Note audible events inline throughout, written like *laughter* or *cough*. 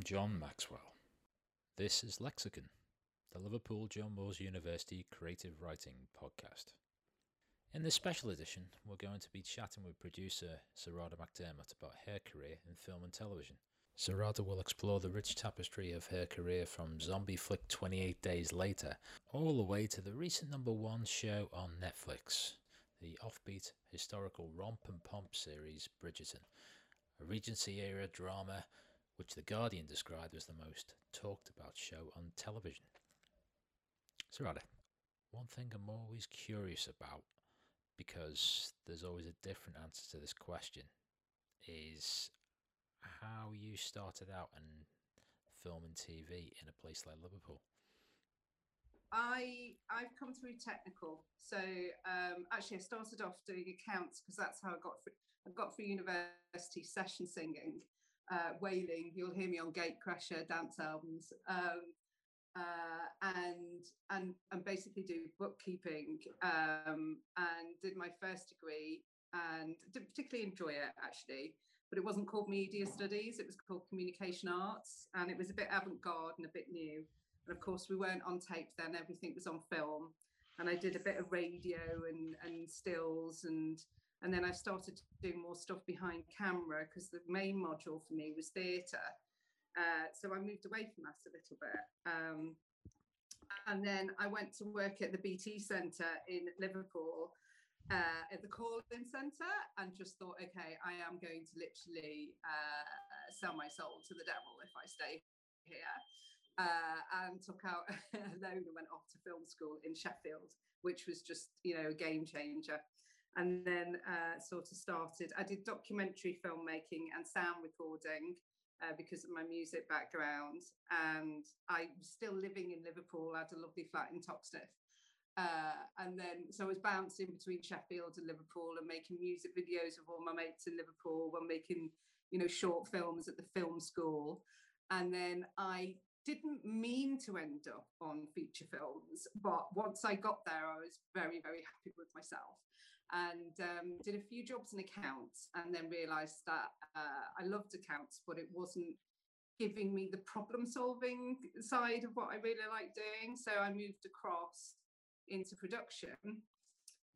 I'm John Maxwell. This is Lexicon, the Liverpool John Moores University Creative Writing podcast. In this special edition, we're going to be chatting with producer Sarada McDermott about her career in film and television. Sarada will explore the rich tapestry of her career from zombie flick 28 Days Later all the way to the recent number one show on Netflix, the offbeat historical romp and pomp series Bridgerton, a Regency era drama which The Guardian described as the most talked about show on television. Sarada, one thing I'm always curious about, because there's always a different answer to this question, is how you started out in film and TV in a place like Liverpool. I I've come through technical, so um, actually I started off doing accounts because that's how I got through. I got through university session singing, uh, wailing. You'll hear me on Gatecrasher dance albums, um, uh, and and and basically do bookkeeping. Um, and did my first degree, and didn't particularly enjoy it actually. But it wasn't called media studies; it was called communication arts, and it was a bit avant-garde and a bit new. And of course, we weren't on tape then; everything was on film. And I did a bit of radio and and stills and and then I started doing more stuff behind camera because the main module for me was theatre. Uh, so I moved away from that a little bit. Um, and then I went to work at the BT Centre in Liverpool uh, at the call-in centre and just thought, okay, I am going to literally uh, sell my soul to the devil if I stay here. Uh, and took out *laughs* a loan and went off to film school in Sheffield, which was just, you know, a game changer and then uh, sort of started. I did documentary filmmaking and sound recording uh, because of my music background, and I was still living in Liverpool. I had a lovely flat in Toxteth. Uh, and then, so I was bouncing between Sheffield and Liverpool and making music videos of all my mates in Liverpool while making, you know, short films at the film school. And then I didn't mean to end up on feature films, but once I got there, I was very, very happy with myself and um, did a few jobs in accounts and then realized that uh, I loved accounts, but it wasn't giving me the problem solving side of what I really like doing. So I moved across into production.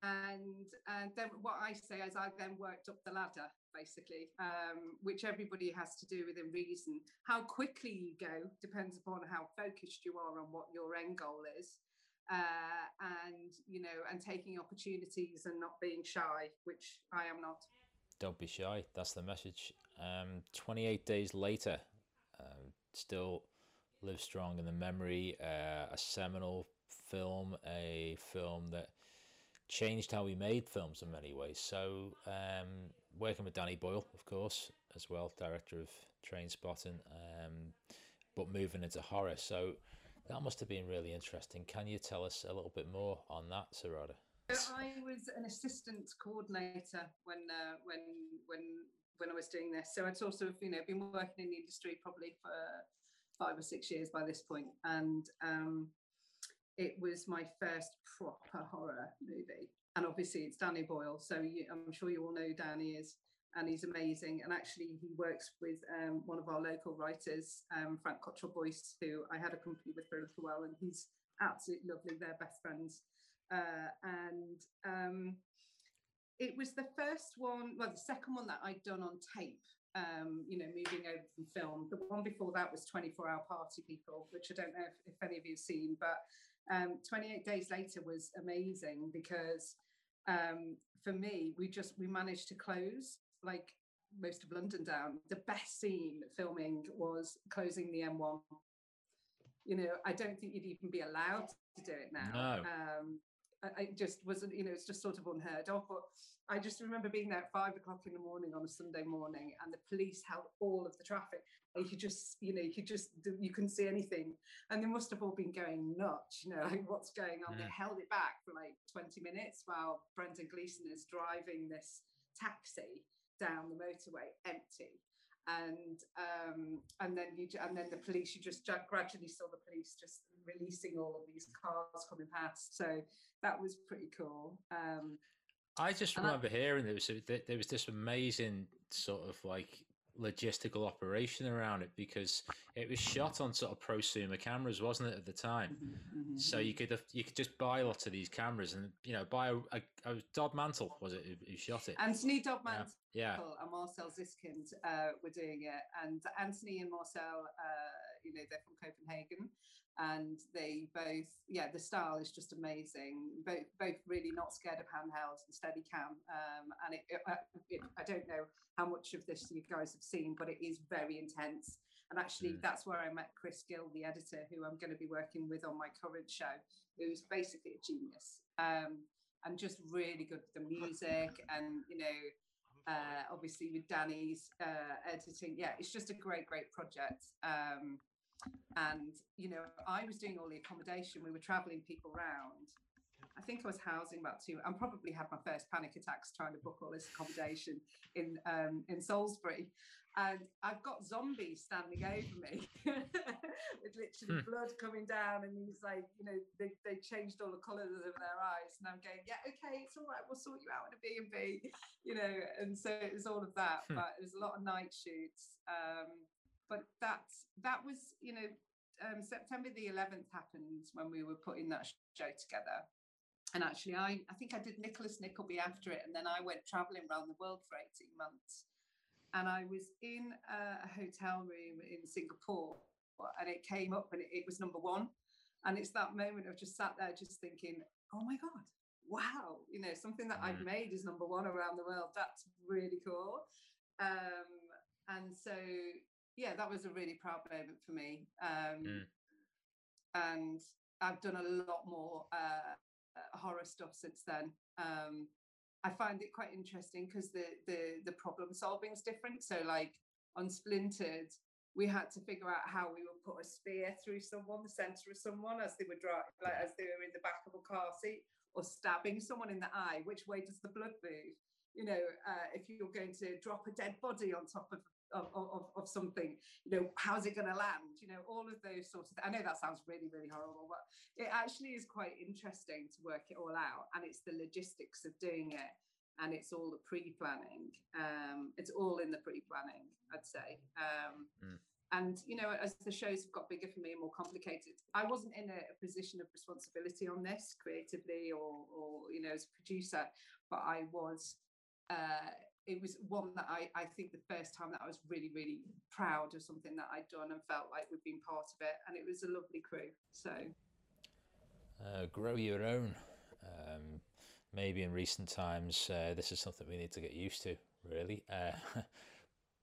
And, and then what I say is I then worked up the ladder, basically, um, which everybody has to do within reason. How quickly you go depends upon how focused you are on what your end goal is uh, and you know and taking opportunities and not being shy which i am not. Don't be shy that's the message. Um, 28 days later um, still live strong in the memory uh, a seminal film a film that changed how we made films in many ways. So um, working with danny boyle of course as well director of Trainspotting um, but moving into horror. So that must have been really interesting. Can you tell us a little bit more on that, Sarada? I was an assistant coordinator when uh, when when when I was doing this. So I'd sort of you know been working in the industry probably for five or six years by this point, and um, it was my first proper horror movie. And obviously, it's Danny Boyle, so you, I'm sure you all know Danny is and he's amazing. And actually, he works with um, one of our local writers, um, Frank Cottrell Boyce, who I had a company with for a little while, and he's absolutely lovely. They're best friends. Uh, and um, it was the first one, well, the second one that I'd done on tape. Um, you know, moving over from film. The one before that was 24 Hour Party People, which I don't know if, if any of you have seen, but um, 28 Days Later was amazing because um, for me, we just we managed to close like most of London down. The best scene filming was closing the M1. You know, I don't think you'd even be allowed to do it now. No. Um, I, just wasn't, you know, it's just sort of unheard of. But I just remember being there at five o'clock in the morning on a Sunday morning, and the police held all of the traffic. And you could just, you know, you could just, you couldn't see anything, and they must have all been going nuts. You know, *laughs* like what's going on? Yeah. They held it back for like twenty minutes while Brendan Gleeson is driving this taxi down the motorway empty. And um, and then you and then the police you just gradually saw the police just releasing all of these cars coming past. So that was pretty cool. Um, i just remember I, hearing there was there was this amazing sort of like logistical operation around it because it was shot on sort of prosumer cameras, wasn't it, at the time? Mm-hmm, mm-hmm, So you could have, you could just buy a lot of these cameras and you know buy a, a, a Dod Mantle was it who, who shot it? Anthony Dobman yeah, and Marcel Zyskind uh, were doing it, and Anthony and Marcel, uh, you know, they're from Copenhagen, and they both, yeah, the style is just amazing. Both, both really not scared of handhelds and steady cam, um, and it, it, it, I don't know how much of this you guys have seen, but it is very intense. And actually, Mm. that's where I met Chris Gill, the editor, who I'm going to be working with on my current show, who's basically a genius um, and just really good with the music and you know uh, obviously with Danny's uh, editing. Yeah, it's just a great, great project. Um, and you know, I was doing all the accommodation. We were traveling people around. I think I was housing about two. I probably had my first panic attacks trying to book all this accommodation in um, in Salisbury, and I've got zombies standing over me *laughs* with literally Hmm. blood coming down, and he's like, you know, they, they changed all the colours of their eyes, and I'm going, yeah, okay, it's all right, we'll sort you out in a B and B, you know, and so it was all of that, Hmm. but it was a lot of night shoots, um, but that that was, you know, um, September the 11th happened when we were putting that show together. And actually, I, I think I did Nicholas Nickleby after it. And then I went traveling around the world for 18 months. And I was in a hotel room in Singapore and it came up and it, it was number one. And it's that moment of just sat there just thinking, oh my God, wow, you know, something that I've Mm. made is number one around the world. That's really cool. Um, and so, yeah, that was a really proud moment for me. Um, Mm. And I've done a lot more uh, uh, horror stuff since then. Um, I find it quite interesting because the, the the problem solving is different. So, like on Splintered, we had to figure out how we would put a spear through someone, the center of someone, as they were driving, like as they were in the back of a car seat, or stabbing someone in the eye. Which way does the blood move? You know, uh, if you're going to drop a dead body on top of of, of, of something, you know, how's it going to land? You know, all of those sorts of. I know that sounds really, really horrible, but it actually is quite interesting to work it all out, and it's the logistics of doing it, and it's all the pre-planning. Um, it's all in the pre-planning, I'd say. Um, Mm. And you know, as the shows have got bigger for me and more complicated, I wasn't in a, a position of responsibility on this creatively or, or you know, as a producer, but I was. Uh, it was one that I, I think the first time that I was really, really proud of something that I'd done and felt like we'd been part of it. And it was a lovely crew. So uh, grow your own. Um, maybe in recent times, uh, this is something we need to get used to, really. Uh, *laughs*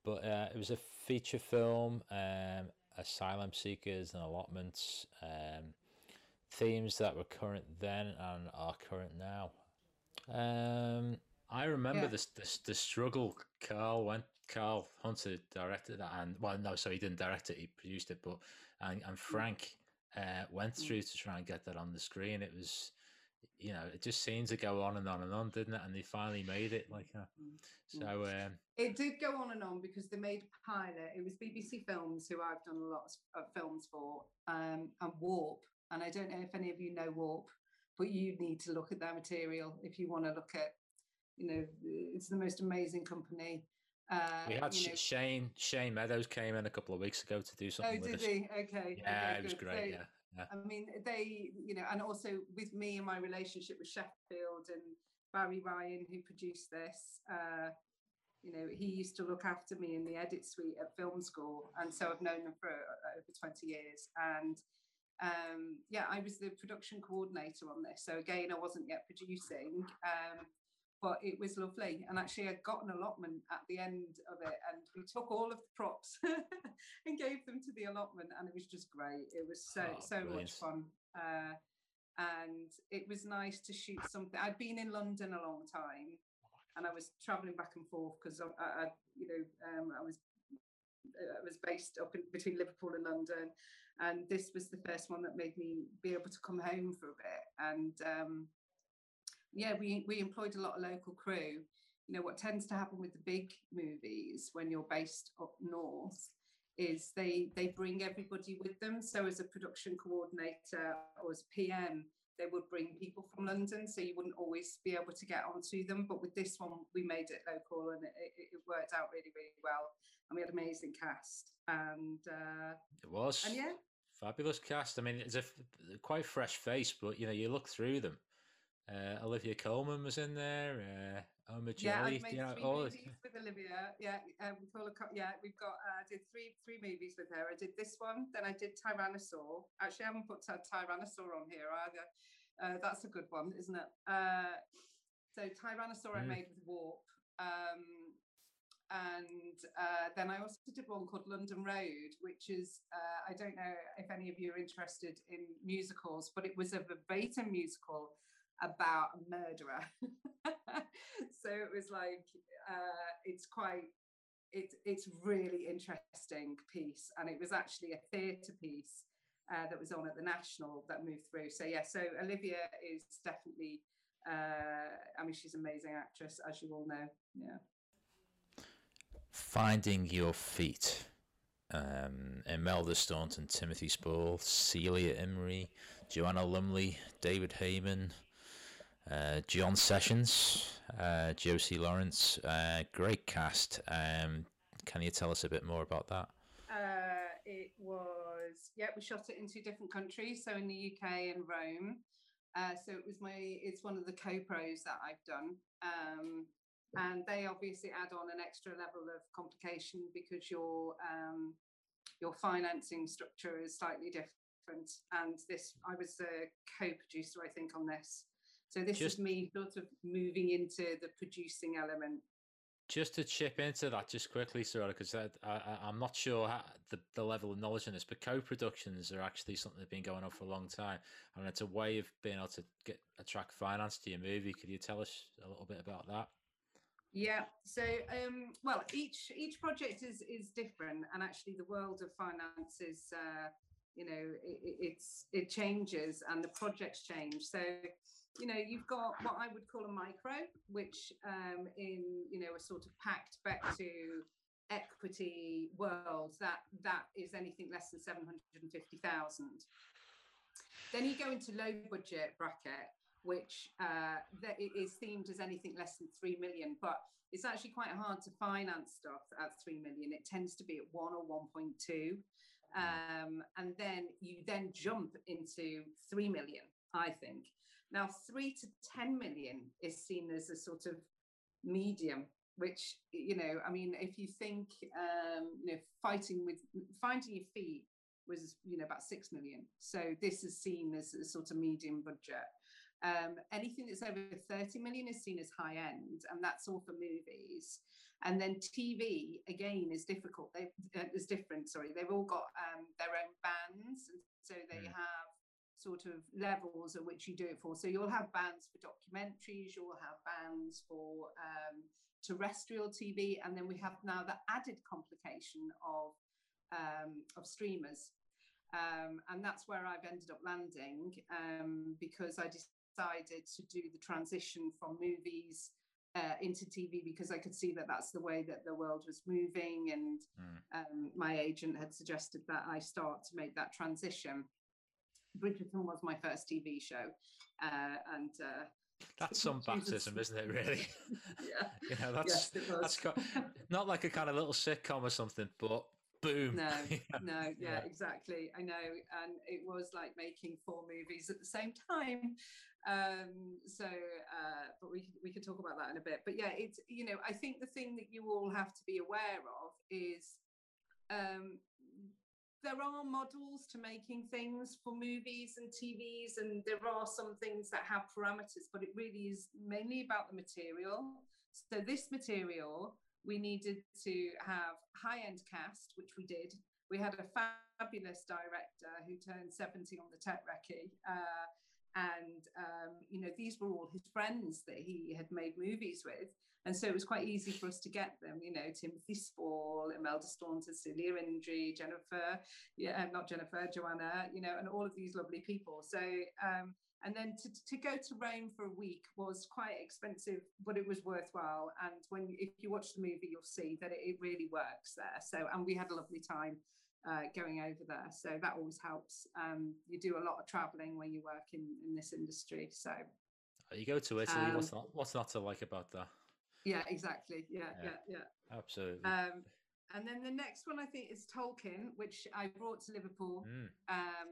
but uh, it was a feature film, um, asylum seekers and allotments, um, themes that were current then and are current now. Um, I remember Yeah. this, this the struggle. Carl went. Carl Hunter directed that, and well, no, so he didn't direct it; he produced it. But and, and Frank uh, went Mm. through to try and get that on the screen. It was, you know, it just seemed to go on and on and on, didn't it? And they finally made it. Like, uh, Mm. so um, it did go on and on because they made a pilot. It was BBC Films, who I've done a lot of films for, um, and Warp. And I don't know if any of you know Warp, but you need to look at their material if you want to look at, you know, it's the most amazing company. Uh, we had you know- Shane Shane Meadows came in a couple of weeks ago to do oh, something with did he? Okay. Yeah, okay, it was good. great. So, yeah, yeah. I mean, they, you know, and also with me and my relationship with Sheffield and Barry Ryan, who produced this, uh, you know, he used to look after me in the edit suite at film school. And so I've known him for uh, over 20 years. And um, yeah, I was the production coordinator on this. So again, I wasn't yet producing. Um, but it was lovely. And actually, I got an allotment at the end of it, and we took all of the props *laughs* and gave them to the allotment, and it was just great. It was so Oh, so brilliant. much fun, uh, and it was nice to shoot something. I'd been in London a long time, and I was traveling back and forth because I, I, I, you know, um, I was I was based up in between Liverpool and London, and this was the first one that made me be able to come home for a bit. And um, yeah, we we employed a lot of local crew. You know what tends to happen with the big movies when you're based up north is they they bring everybody with them. So as a production coordinator or as PM, they would bring people from London, so you wouldn't always be able to get onto them. But with this one, we made it local, and it, it, worked out really, really well. And we had an amazing cast, and uh, it was, and yeah, fabulous cast. I mean, it's a quite fresh face, but you know, you look through them. Uh, Olivia Colman was in there. Uh, Omar yeah, I've made you know, three movies with Olivia. Yeah, um, with yeah, we've got. Uh, I did three three movies with her. I did this one, then I did Tyrannosaur. Actually, I haven't put Tyrannosaur on here either. Uh, that's a good one, isn't it? Uh, so Tyrannosaur I Mm. made with Warp. Um, and uh, then I also did one called London Road, which is, uh, I don't know if any of you are interested in musicals, but it was a verbatim musical about a murderer. *laughs* so it was like, uh, it's quite, it, it's really interesting piece. And it was actually a theatre piece uh, that was on at the National that moved through. So yeah, so Olivia is definitely, uh, I mean, she's an amazing actress, as you all know. Yeah. Finding Your Feet. Um, Imelda Staunton, Timothy Spall, Celia Imrie, Joanna Lumley, David Hayman, uh, John Sessions, uh, Josie Lawrence. Uh, great cast. Um, can you tell us a bit more about that? Uh, it was yeah, we shot it in two different countries, so in the UK and Rome. Uh, so it was my it's one of the co-pros that I've done. Um, and they obviously add on an extra level of complication because your um, your financing structure is slightly different. And this, I was a co-producer, I think, on this. So this Just- is me sort of moving into the producing element. Just to chip into that, just quickly, Sarah, because I, I, I'm not sure how, the, the level of knowledge in this, but co-productions are actually something that's been going on for a long time, and it's a way of being able to get attract finance to your movie. Could you tell us a little bit about that? Yeah. So, um, well, each each project is is different, and actually, the world of finance is, uh, you know, it, it- it's it changes, and the projects change. So, you know, you've got what I would call a micro, which um, in you know a sort of packed back to equity world that that is anything less than seven hundred and fifty thousand. Then you go into low budget bracket, which uh, that it is themed as anything less than three million, but it's actually quite hard to finance stuff at three million. It tends to be at one or one point two, um, and then you then jump into three million. I think now three to ten million is seen as a sort of medium. Which you know, I mean, if you think, um, you know, fighting with finding your feet was you know about six million. So this is seen as a sort of medium budget. Um, anything that's over 30 million is seen as high end, and that's all for movies. And then TV again is difficult. They uh, is different. Sorry, they've all got um, their own bands, and so they Mm. have sort of levels at which you do it for. So you'll have bands for documentaries, you'll have bands for um, terrestrial TV, and then we have now the added complication of um, of streamers. Um, and that's where I've ended up landing um, because I decided to do the transition from movies uh, into TV because I could see that that's the way that the world was moving, and Mm. um, my agent had suggested that I start to make that transition. Bridgerton was my first TV show, uh, and uh, That's *laughs* some baptism, isn't it? Really? *laughs* yeah, *laughs* you know, that's yes, that's got, not like a kind of little sitcom or something, but boom. No, Yeah. no, yeah, Yeah. exactly. I know, and it was like making four movies at the same time. Um, so, uh, but we we could talk about that in a bit. But yeah, it's you know, I think the thing that you all have to be aware of is um, there are models to making things for movies and TVs, and there are some things that have parameters, but it really is mainly about the material. So this material, we needed to have high-end cast, which we did. We had a fabulous director who turned 70 on the Tech Recce. Uh, and um, you know these were all his friends that he had made movies with and so it was quite easy for us to get them you know timothy spall imelda staunton celia imrie jennifer yeah not jennifer joanna you know and all of these lovely people so um, and then to, to go to Rome for a week was quite expensive, but it was worthwhile. And when if you watch the movie, you'll see that it, it really works there. So and we had a lovely time uh, going over there. So that always helps. Um, you do a lot of traveling when you work in, in this industry. So you go to Italy. Um, what's not what's not to like about that? Yeah, exactly. Yeah, yeah, yeah. yeah. Absolutely. Um, and then the next one I think is Tolkien, which I brought to Liverpool. Mm. Um,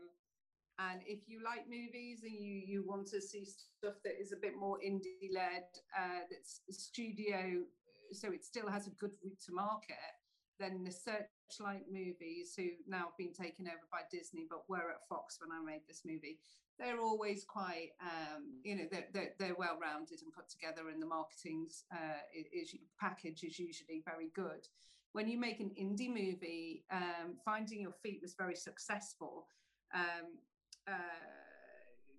and if you like movies and you you want to see stuff that is a bit more indie led, uh, that's studio, so it still has a good route to market, then the Searchlight movies, who now have been taken over by Disney, but were at Fox when I made this movie, they're always quite, um, you know, they're, they're, they're, well rounded and put together, and the marketing uh, is, package is usually very good. When you make an indie movie, um, Finding Your Feet was very successful. Um, uh,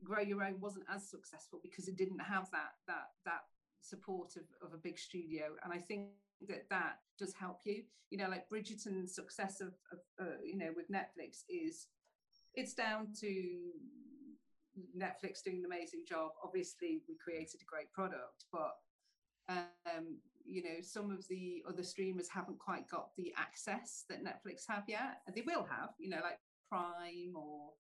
Grow Your Own wasn't as successful because it didn't have that that that support of, of a big studio, and I think that that does help you. You know, like Bridgerton's success of, of uh, you know with Netflix is it's down to Netflix doing an amazing job. Obviously, we created a great product, but um, you know, some of the other streamers haven't quite got the access that Netflix have yet. They will have, you know, like Prime or,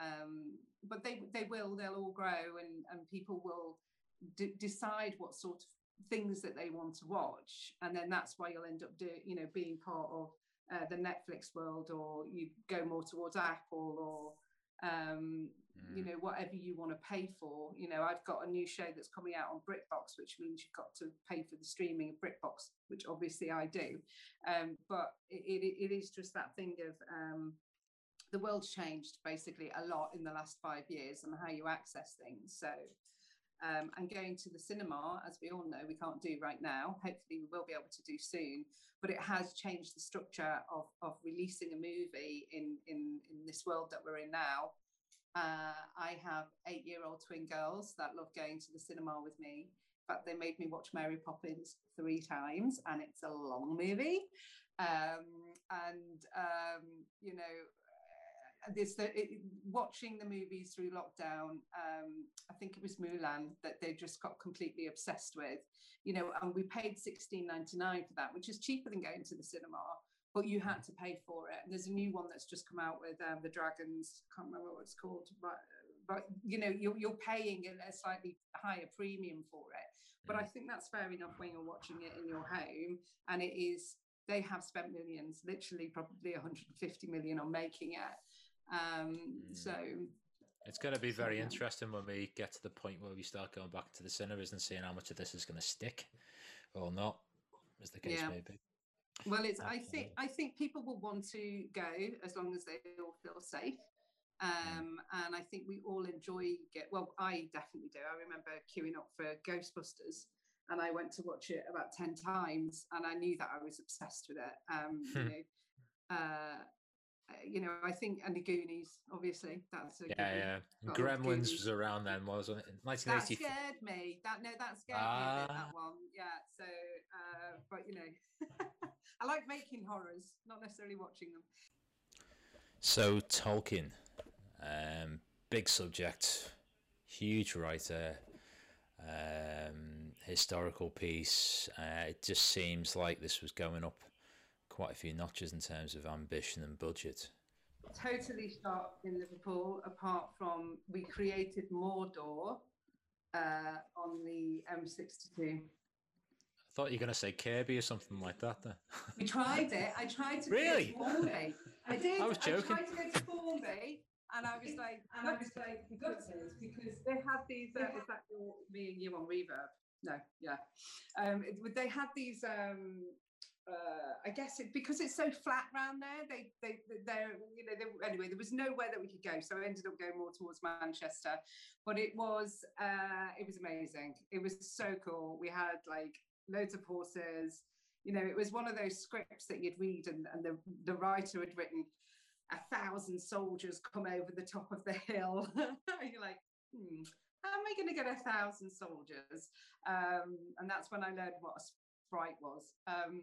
um, but they they will. They'll all grow, and and people will d- decide what sort of things that they want to watch, and then that's why you'll end up doing, you know, being part of uh, the Netflix world, or you go more towards Apple or um, mm. you know whatever you want to pay for. You know i've got a new show that's coming out on britbox which means you've got to pay for the streaming of britbox which obviously i do. Um, but it, it, it is just that thing of um, the world's changed basically a lot in the last five years and how you access things. So um, and going to the cinema, as we all know, we can't do right now. Hopefully, we will be able to do soon. But it has changed the structure of, of releasing a movie in, in, in this world that we're in now. Uh, I have eight year old twin girls that love going to the cinema with me. But they made me watch Mary Poppins three times, and it's a long movie. Um, and, um, you know, this the, it, watching the movies through lockdown um, i think it was mulan that they just got completely obsessed with you know and we paid 16.99 for that which is cheaper than going to the cinema but you had to pay for it. And there's a new one that's just come out with um, the dragons can't remember what it's called but but you know you're, you're paying a slightly higher premium for it. But i think that's fair enough when you're watching it in your home and it is they have spent millions literally probably 150 million on making it um, mm. So it's going to be very so, interesting when we get to the point where we start going back to the cinemas and seeing how much of this is going to stick or not, as the case yeah. may be. Well, it's. I think. I think people will want to go as long as they all feel safe. Mm. Um. And I think we all enjoy get. Well, I definitely do. I remember queuing up for Ghostbusters, and I went to watch it about ten times, and I knew that I was obsessed with it. Um, you know, uh, you know, I think, and the Goonies, obviously, that's a yeah, yeah. Gremlins was around then, wasn't it? 1980. That scared me. That no, that scared me. That ah. one, yeah. So, uh, but you know, *laughs* I like making horrors, not necessarily watching them. So Tolkien, um, big subject, huge writer, um, historical piece. Uh, it just seems like this was going up quite a few notches in terms of ambition and budget. Totally shot in Liverpool, apart from we created Mordor uh, on the M62. I thought you were going to say Kirkby or something like that. Then. we tried it. I tried to really. Formby. I did. I was joking. I tried to go to Formby, and I was like, and I was like gutted because they had these. Uh, is that your, me and you on Reverb? No, yeah. Um, they had these um, uh, I guess it because it's so flat round there. They they they're you know they, anyway. There was nowhere that we could go, so I ended up going more towards Manchester. But it was uh, it was amazing. It was so cool. We had like loads of horses. You know, it was one of those scripts that you'd read, and, and the the writer had written a thousand soldiers come over the top of the hill. *laughs* You're like, hmm, how am I going to get a thousand soldiers? Um, and that's when I learned what a sprite was. Um,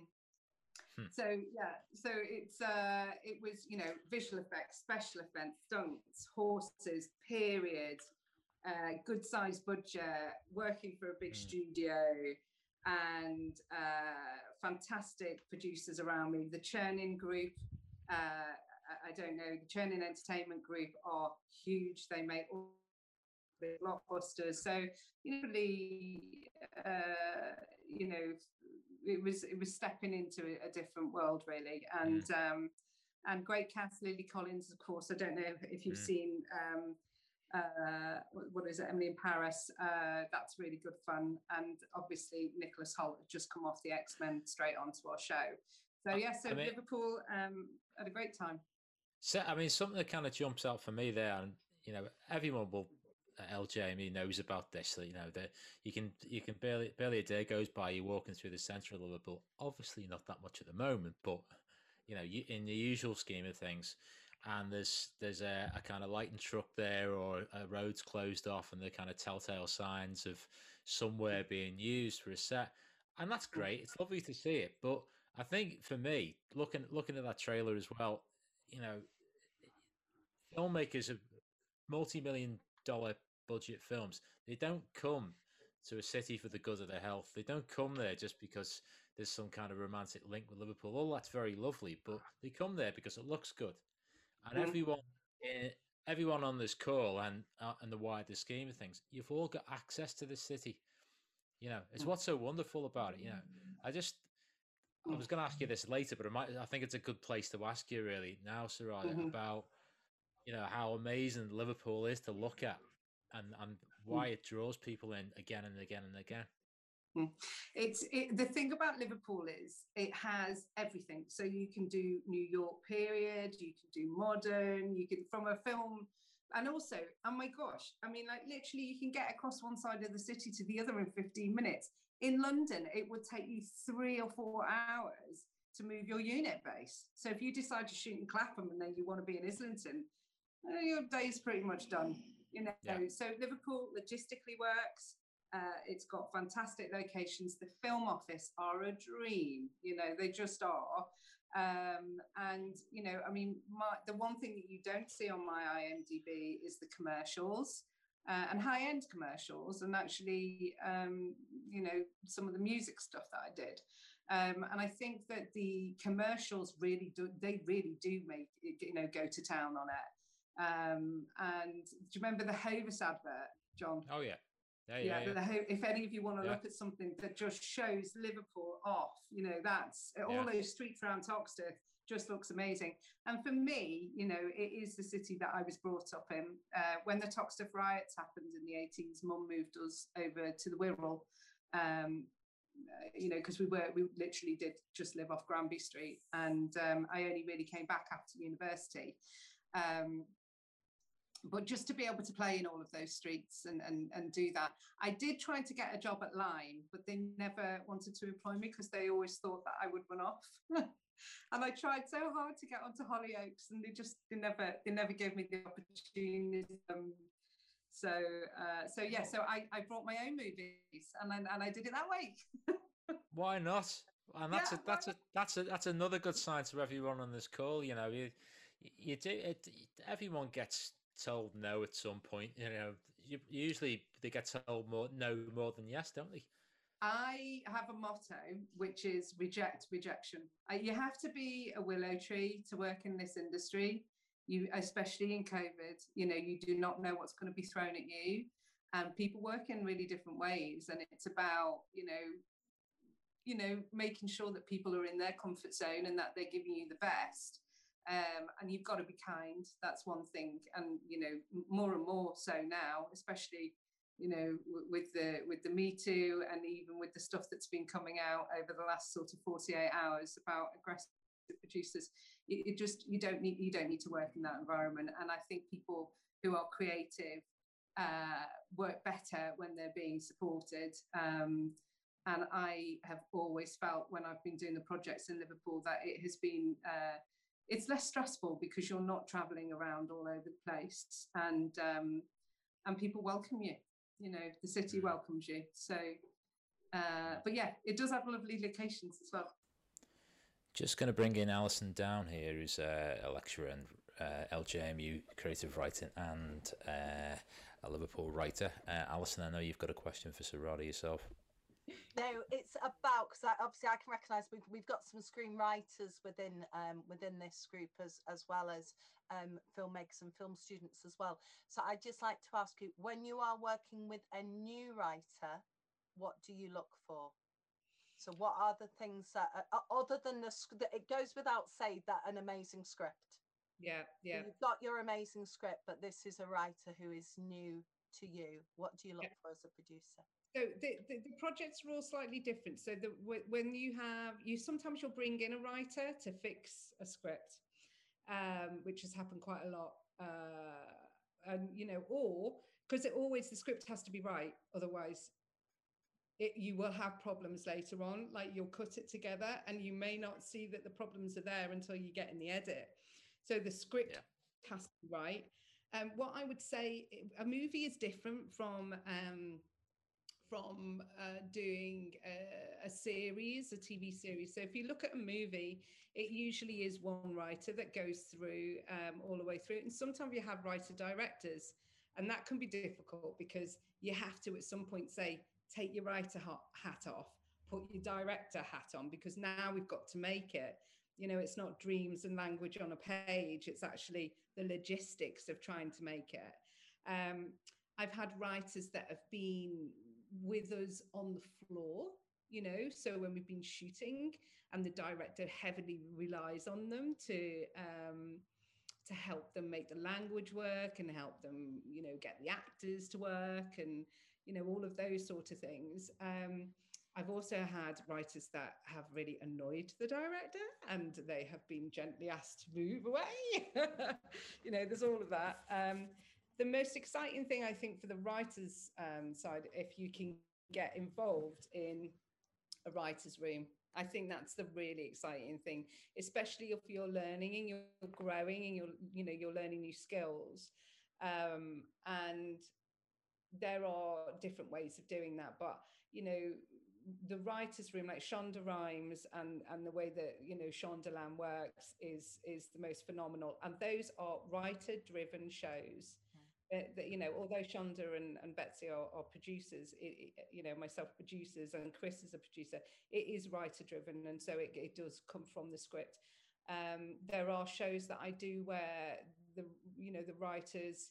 Hmm. So yeah, so it's uh, it was you know visual effects, special effects, stunts, horses, period, uh, good size budget, working for a big hmm. studio, and uh, fantastic producers around me. The Chernin Group uh, I don't know, the Chernin Entertainment Group are huge. They make all the blockbusters. So you know, the, uh, you know, it was it was stepping into a, different world really, and mm. um, and great cast. Lily Collins, of course. I don't know if, you've mm. seen. Um, uh, what is it, Emily in Paris? Uh, that's really good fun. And obviously, Nicholas Hoult had just come off the X Men straight onto our show. So, yes, yeah, so I mean, Liverpool um, had a great time. So, I mean, something that kind of jumps out for me there, and you know, everyone will LJMU knows about this. That you know that you can you can barely barely a day goes by you're walking through the centre of Liverpool. Obviously, not that much at the moment, but you know, you, in the usual scheme of things, and there's there's a, a kind of lighting truck there or a road's closed off and the kind of telltale signs of somewhere being used for a set and that's great it's lovely to see it but i think for me looking looking at that trailer as well you know filmmakers of multi-million dollar budget films they don't come to a city for the good of their health they don't come there just because there's some kind of romantic link with liverpool all that's very lovely but they come there because it looks good and mm-hmm. everyone eh, everyone on this call and uh, and the wider scheme of things, you've all got access to the city. You know, it's mm. what's so wonderful about it. You know, I just I was going to ask you this later, but I might I think it's a good place to ask you really now, Sarah, mm-hmm. about you know how amazing Liverpool is to look at and and why mm. it draws people in again and again and again. Hmm. It's it, the thing about Liverpool is it has everything. So you can do New York period, you can do modern, you can from a film, and also, oh my gosh, I mean, like literally, you can get across one side of the city to the other in 15 minutes. In London, it would take you three or four hours to move your unit base. So if you decide to shoot in Clapham and then you want to be in Islington, eh, your day's pretty much done. You know, yeah. so Liverpool logistically works uh, it's got fantastic locations. The film office are a dream. You know, they just are. Um, and you know, I mean, my, the one thing that you don't see on my IMDb is the commercials. Uh, and high-end commercials, and actually, um, you know, some of the music stuff that I did. Um, and I think that the commercials really do, they really do make, you know, go to town on it. Um, and do you remember the Hovis advert, John? Oh, yeah. Yeah, yeah, yeah. if any of you want to yeah. look at something that just shows Liverpool off, you know, that's all those streets around Toxteth just looks amazing. And for me, you know, it is the city that I was brought up in. Uh, when the Toxteth riots happened in the 80s, mum moved us over to the Wirral. Um, you know, because we were we literally did just live off Granby Street, and um, I only really came back after university. Um, but just to be able to play in all of those streets and, and, and do that. I did try to get a job at Lime, but they never wanted to employ me because they always thought that I would run off. *laughs* and I tried so hard to get onto Hollyoaks and they just they never they never gave me the opportunity. Um, so uh, so yeah, so I, I brought my own movies and then and I did it that way. *laughs* Why not? And that's yeah, a that's a that's a that's another good sign to everyone on this call. You know, you you do it. Everyone gets told no at some point. You know, usually they get told more no more than yes, don't they? I have a motto which is reject rejection. Uh, you have to be a willow tree to work in this industry. You, especially in COVID, you know, you do not know what's going to be thrown at you, and people work in really different ways. And it's about, you know, you know, making sure that people are in their comfort zone and that they're giving you the best um, and you've got to be kind. That's one thing, and you know more and more so now, especially you know with the with the Me Too and even with the stuff that's been coming out over the last sort of 48 hours about aggressive producers. You, you just you don't need you don't need to work in that environment, and I think people who are creative uh, work better when they're being supported. Um, and I have always felt when I've been doing the projects in Liverpool that it has been uh, it's less stressful because you're not traveling around all over the place and um, and people welcome you you know the city mm. welcomes you. So uh, but yeah it does have lovely locations as well. Just going to bring in Alison Down here who's uh, a lecturer in uh, LJMU creative writing and uh, a Liverpool writer. Uh, Alison I know you've got a question for Sarada yourself no, it's about because obviously I can recognise we've we've got some screenwriters within um, within this group as as well as um, filmmakers and film students as well. So I'd just like to ask you, when you are working with a new writer, what do you look for? So what are the things that uh, other than the it goes without say that an amazing script. Yeah, yeah. So you've got your amazing script, but this is a writer who is new to you. What do you look yeah. for as a producer? So the, the, the, projects are all slightly different. So the, when you have, you sometimes you'll bring in a writer to fix a script, um, which has happened quite a lot. Uh, and, you know, or because it always, the script has to be right. Otherwise, it, you will have problems later on. Like you'll cut it together and you may not see that the problems are there until you get in the edit. So the script yeah. has to be right. Um, what I would say, a movie is different from um, from uh, doing a, a, series, a TV series. So if you look at a movie, it usually is one writer that goes through um, all the way through. And sometimes you have writer directors, and that can be difficult because you have to at some point say, take your writer hat off, put your director hat on, because now we've got to make it. You know, it's not dreams and language on a page, it's actually the logistics of trying to make it. Um, I've had writers that have been with us on the floor you know so when we've been shooting and the director heavily relies on them to um to help them make the language work and help them you know get the actors to work and you know all of those sort of things um I've also had writers that have really annoyed the director and they have been gently asked to move away. *laughs* you know, there's all of that. Um, the most exciting thing I think for the writers um, side, if you can get involved in a writer's room, I think that's the really exciting thing, especially if you're learning and you're growing and you're, you know, you're learning new skills. Um, and there are different ways of doing that, but you know, the writers' room, like Shonda Rhimes, and and the way that you know Shondaland works is is the most phenomenal. And those are writer-driven shows that you know although Shonda and, and Betsy are, are producers it, it, you know myself producers and Chris is a producer it is writer driven and so it, it does come from the script. Um, there are shows that I do where the you know the writers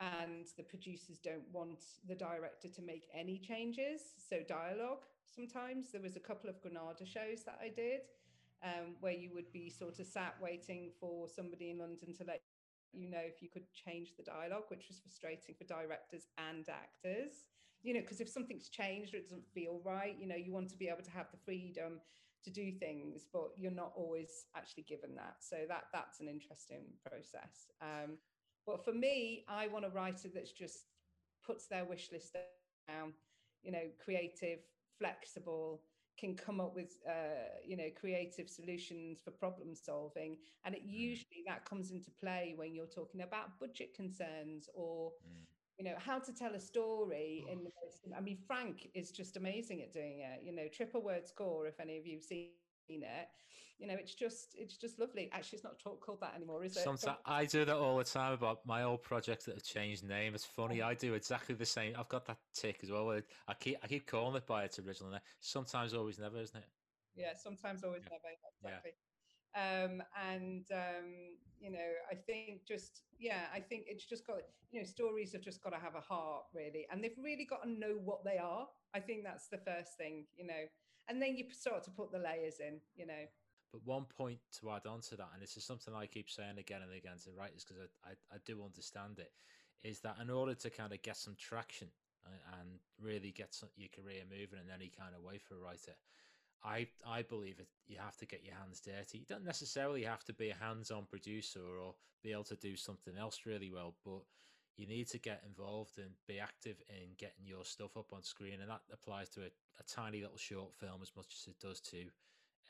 and the producers don't want the director to make any changes so dialogue sometimes. There was a couple of Granada shows that I did um, where you would be sort of sat waiting for somebody in London to let you know if you could change the dialogue, which was frustrating for directors and actors. You know, because if something's changed or it doesn't feel right, you know, you want to be able to have the freedom to do things, but you're not always actually given that. So that that's an interesting process. Um, but for me, I want a writer that's just puts their wish list down, you know, creative, flexible, can come up with uh, you know creative solutions for problem solving and it mm. usually that comes into play when you're talking about budget concerns or mm. you know how to tell a story in the most i mean frank is just amazing at doing it you know triple word score if any of you've seen it. You know it's just it's just lovely. Actually it's not called that anymore is it? Sometimes i do that all the time about my old projects that have changed name. It's funny i do exactly the same. I've got that tick as well i keep i keep calling it by its original name. Sometimes always never isn't it? Yeah sometimes always yeah. never exactly yeah. um and um you know i think just yeah i think it's just got you know stories have just got to have a heart really and they've really got to know what they are. I think that's the first thing you know and then you start to put the layers in you know but one point to add on to that, and this is something I keep saying again and again to writers because I, I, I, do understand it, is that in order to kind of get some traction and, and really get some, your career moving in any kind of way for a writer, I I believe it, you have to get your hands dirty. You don't necessarily have to be a hands-on producer or be able to do something else really well, but you need to get involved and be active in getting your stuff up on screen, and that applies to a, a tiny little short film as much as it does to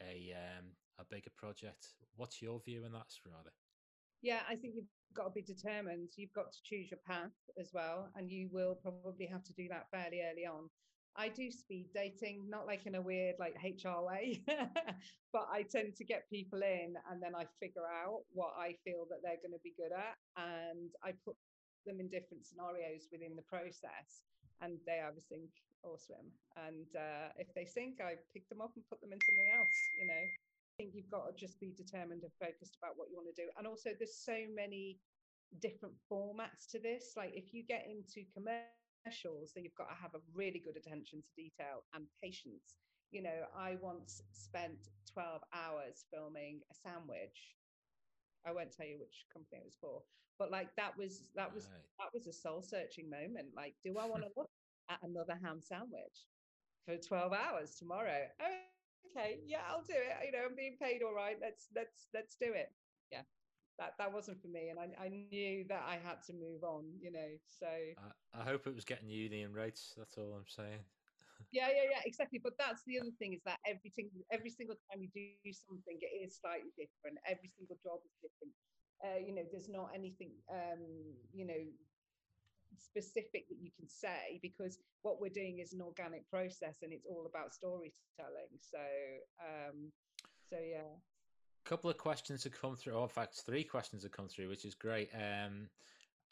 a um, a bigger project. What's your view on that, rather? Yeah, I think you've got to be determined. You've got to choose your path as well, and you will probably have to do that fairly early on. I do speed dating, not like in a weird like HR way, *laughs* but I tend to get people in and then I figure out what I feel that they're going to be good at, and I put them in different scenarios within the process, and they either think or swim. And uh, if they sink, I pick them up and put them in something else. You know, I think you've got to just be determined and focused about what you want to do. And also, there's so many different formats to this. Like if you get into commercials, then you've got to have a really good attention to detail and patience. You know, I once spent 12 hours filming a sandwich. I won't tell you which company it was for, but like that was that was right. that was a soul searching moment. Like, do I want to *laughs* look at another ham sandwich for 12 hours tomorrow? Oh, okay, yeah, I'll do it. You know, I'm being paid all right. Let's let's let's do it. Yeah that that wasn't for me and I, I knew that I had to move on you know so I, I hope it was getting union rates that's all I'm saying yeah yeah yeah exactly but that's the other thing is that every single every single time you do something it is slightly different every single job is different uh, you know there's not anything um you know specific that you can say because what we're doing is an organic process and it's all about storytelling so um so yeah A couple of questions have come through. Oh, in fact, three questions have come through, which is great. Um,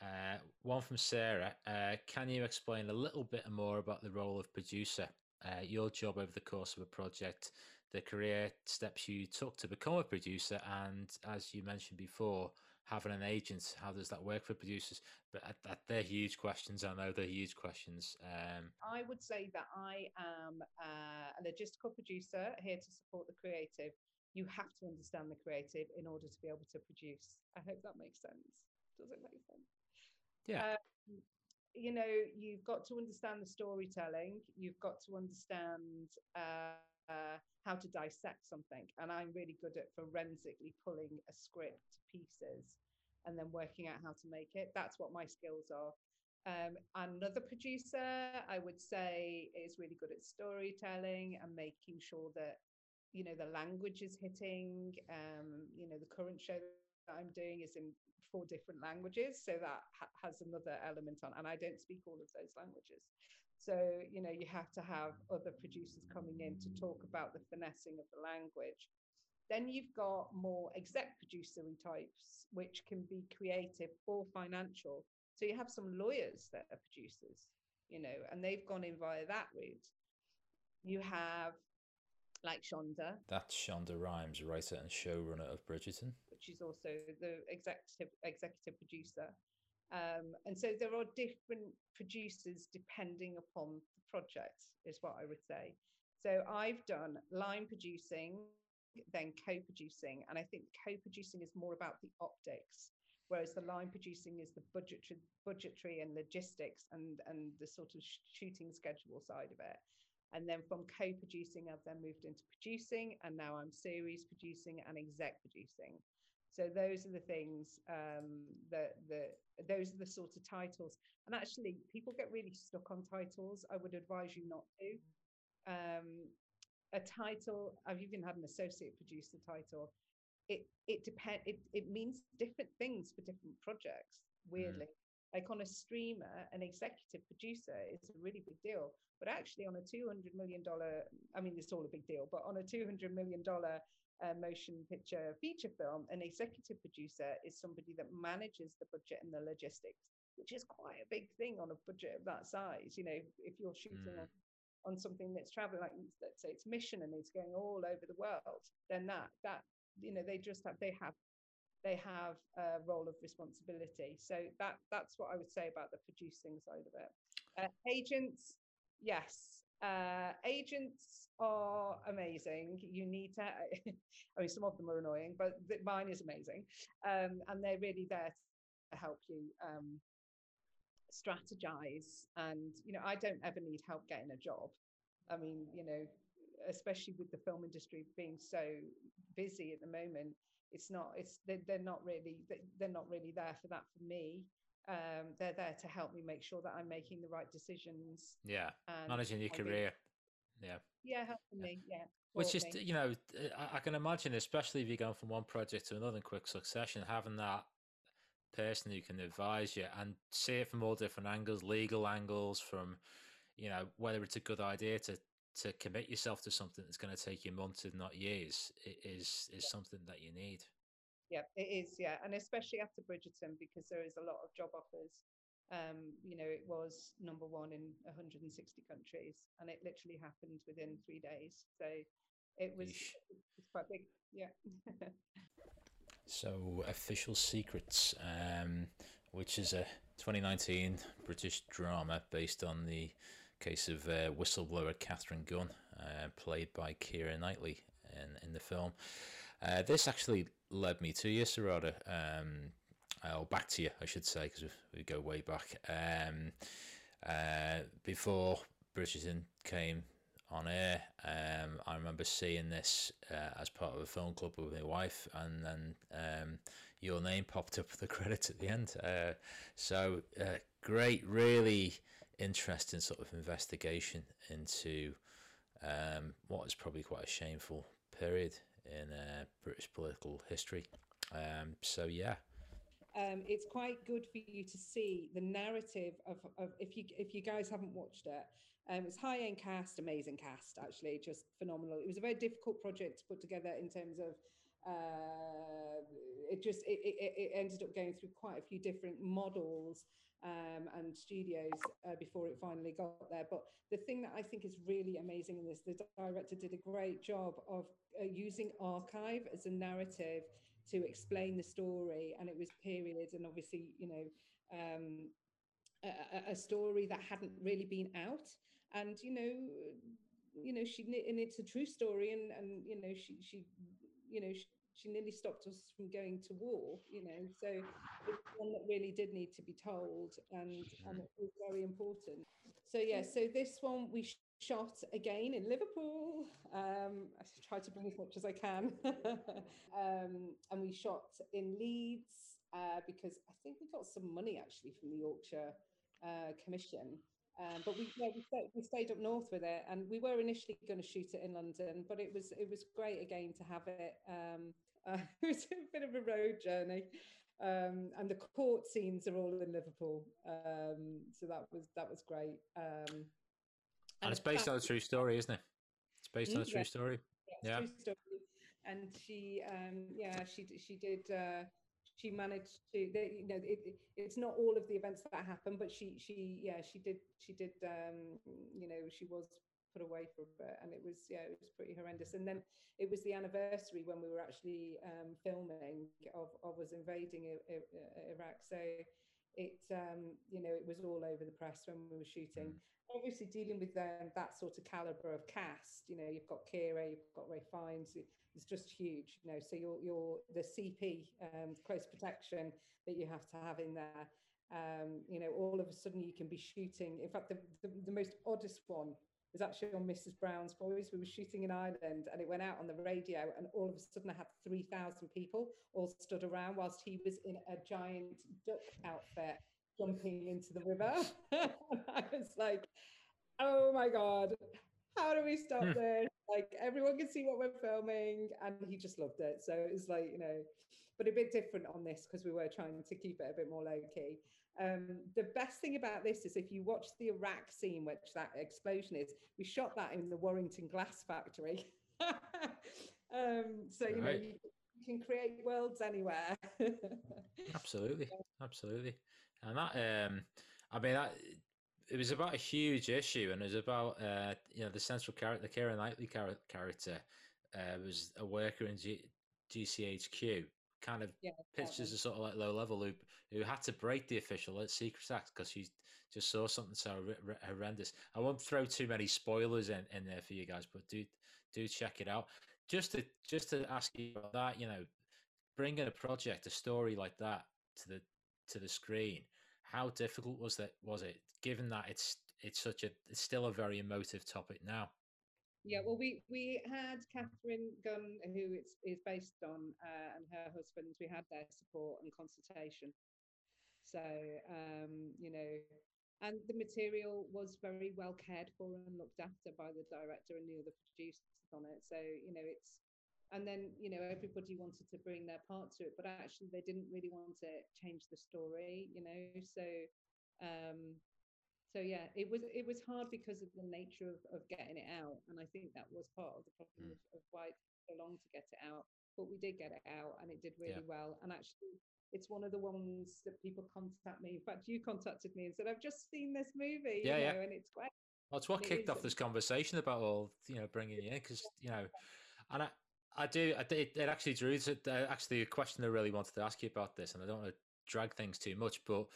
uh, one from Sarah. Uh, can you explain a little bit more about the role of producer, uh, your job over the course of a project, the career steps you took to become a producer, and as you mentioned before, having an agent? How does that work for producers? But they're huge questions. I know they're huge questions. Um, I would say that I am uh, a logistical producer here to support the creative you have to understand the creative in order to be able to produce. I hope that makes sense. Does it make sense? Yeah. Um, you know, you've got to understand the storytelling. You've got to understand uh, uh, how to dissect something. And I'm really good at forensically pulling a script to pieces and then working out how to make it. That's what my skills are. Um, another producer, I would say, is really good at storytelling and making sure that you know the language is hitting um you know the current show i'm doing is in four different languages so that ha- has another element on and i don't speak all of those languages so you know you have to have other producers coming in to talk about the finessing of the language then you've got more exec producery types which can be creative or financial so you have some lawyers that are producers you know and they've gone in via that route you have like Shonda. That's Shonda Rhimes, writer and showrunner of Bridgerton. Which is also the executive executive producer. Um, and so there are different producers depending upon the project, is what I would say. So I've done line producing, then co-producing, and I think co-producing is more about the optics, whereas the line producing is the budgetary, budgetary and logistics and and the sort of shooting schedule side of it. And then from co producing, I've then moved into producing, and now I'm series producing and exec producing. So those are the things um, that the those are the sort of titles. And actually, people get really stuck on titles. I would advise you not to. Um, a title, I've even had an associate producer title. It it depend it, it means different things for different projects, mm. weirdly. Mm. Like on a streamer, an executive producer is a really big deal. But actually, on a $200 million, I mean, it's all a big deal, but on a $200 million uh, motion picture feature film, an executive producer is somebody that manages the budget and the logistics, which is quite a big thing on a budget of that size. You know, if you're shooting mm. on, on something that's traveling, like let's say it's mission and it's going all over the world, then that, that, you know, they just have, they have they have a role of responsibility. So that that's what I would say about the producing side of it. Uh, agents, yes, uh, agents are amazing. You need to. *laughs* I mean, some of them are annoying, but mine is amazing, um, and they're really there to help you um, strategize. And you know, I don't ever need help getting a job. I mean, you know, especially with the film industry being so busy at the moment it's not it's they're, they're not really they're not really there for that for me um, they're there to help me make sure that i'm making the right decisions yeah managing your career yeah yeah helping me yeah which is me. you know I, can imagine especially if you're going from one project to another in quick succession having that person who can advise you and see it from all different angles legal angles from you know whether it's a good idea to to commit yourself to something that's going to take you months, if not years, is is something that you need. Yeah, it is. Yeah, and especially after Bridgerton, because there is a lot of job offers um, you know, it was number one in 160 countries, and it literally happened within three days. So it was it's quite big, yeah. *laughs* so, official secrets, um, which is a 2019 British drama based on the case of uh, whistleblower Katharine Gun, uh, played by Keira Knightley in in the film. Uh, this actually led me to you, Sarada. Um, oh, back to you, I should say, because we, go way back. Um, uh, before Bridgerton came on air, um, I remember seeing this uh, as part of a film club with my wife, and then um, your name popped up with the *laughs* credits at the end. Uh, so uh, great, really interesting sort of investigation into um, what is probably quite a shameful period in uh, British political history. Um, so yeah, um, it's quite good for you to see the narrative of, of if you if you guys haven't watched it. Um, it's high end cast, amazing cast, actually, just phenomenal. It was a very difficult project to put together in terms of uh, it just it, it, it ended up going through quite a few different models um, and studios uh, before it finally got there. But the thing that I think is really amazing in this, the director did a great job of uh, using archive as a narrative to explain the story, and it was period, and obviously, you know, um, a, a, story that hadn't really been out, and you know, you know, she and it's a true story, and and you know, she she, you know. She, she nearly stopped us from going to war, you know. So it's one that really did need to be told, and, and it was very important. So yeah, so this one we shot again in Liverpool. Um, I try to bring as much as I can. *laughs* um, and we shot in Leeds uh, because I think we got some money actually from the Yorkshire uh, Commission. Um, but we, yeah, we, stayed, we stayed up north with it, and we were initially going to shoot it in London, but it was it was great again to have it. Um, *laughs* uh, it was a bit of a road journey, um, and the court scenes are all in Liverpool, um, so that was that was great. Um, and, it's based on a true story, isn't it? It's based on a true story. Yeah. True story. And she, um, yeah, she she did. Uh, she managed to. They, you know, it, it, it's not all of the events that happened, but she she yeah she did she did. Um, you know, she was put away for a bit, and it was yeah it was pretty horrendous. And then it was the anniversary when we were actually um, filming of of us invading Iraq. So it um, you know it was all over the press when we were shooting. Mm obviously dealing with um, that sort of caliber of cast, you know, you've got Keira, you've got Ralph Fiennes, it's just huge, you know. So you're you're the CP, um, close protection that you have to have in there. Um, you know, all of a sudden you can be shooting. In fact, the, the, the most oddest one was actually on Mrs. Brown's Boys. We were shooting in Ireland and it went out on the radio, and all of a sudden I had 3,000 people all stood around whilst he was in a giant duck outfit jumping into the river. *laughs* I was like, oh my God, how do we stop hmm. this? Like everyone can see what we're filming. And he just loved it. So it was like, you know, but a bit different on this because we were trying to keep it a bit more low key. Um, the best thing about this is if you watch the Iraq scene, which that explosion is, we shot that in the Warrington Glass Factory. *laughs* um, so, you right. know, you, you can create worlds anywhere. *laughs* absolutely. Absolutely. And that, um, I mean, that it was about a huge issue, and it was about uh, you know the central character, the Keira Knightley char- character, uh, was a worker in G- GCHQ, kind of yeah, pitched as a sort of like low level who who had to break the official Secrets Act because she just saw something so horrendous. I won't throw too many spoilers in, in there for you guys, but do do check it out. Just to just to ask you about that, you know, bringing a project, a story like that to the to the screen. How difficult was that? Was it given that it's it's such a it's still a very emotive topic now? Yeah, well, we we had Katharine Gun, who it's is based on, uh, and her husband. We had their support and consultation. So um, you know, and the material was very well cared for and looked after by the director and the other producers on it. So you know, it's and then you know everybody wanted to bring their part to it but actually they didn't really want to change the story you know? So um so yeah it was it was hard because of the nature of, of getting it out. And i think that was part of the problem Mm. of, of why it took so long to get it out. But we did get it out and it did really Yeah. well. And actually it's one of the ones that people contact me in fact you contacted me and said i've just seen this movie Yeah, you yeah. and it's great. Well, it's what And kicked off this conversation about all you know bringing you in because you know, and I, I do, I did, it actually drew to uh, actually a question I really wanted to ask you about this, and I don't want to drag things too much, but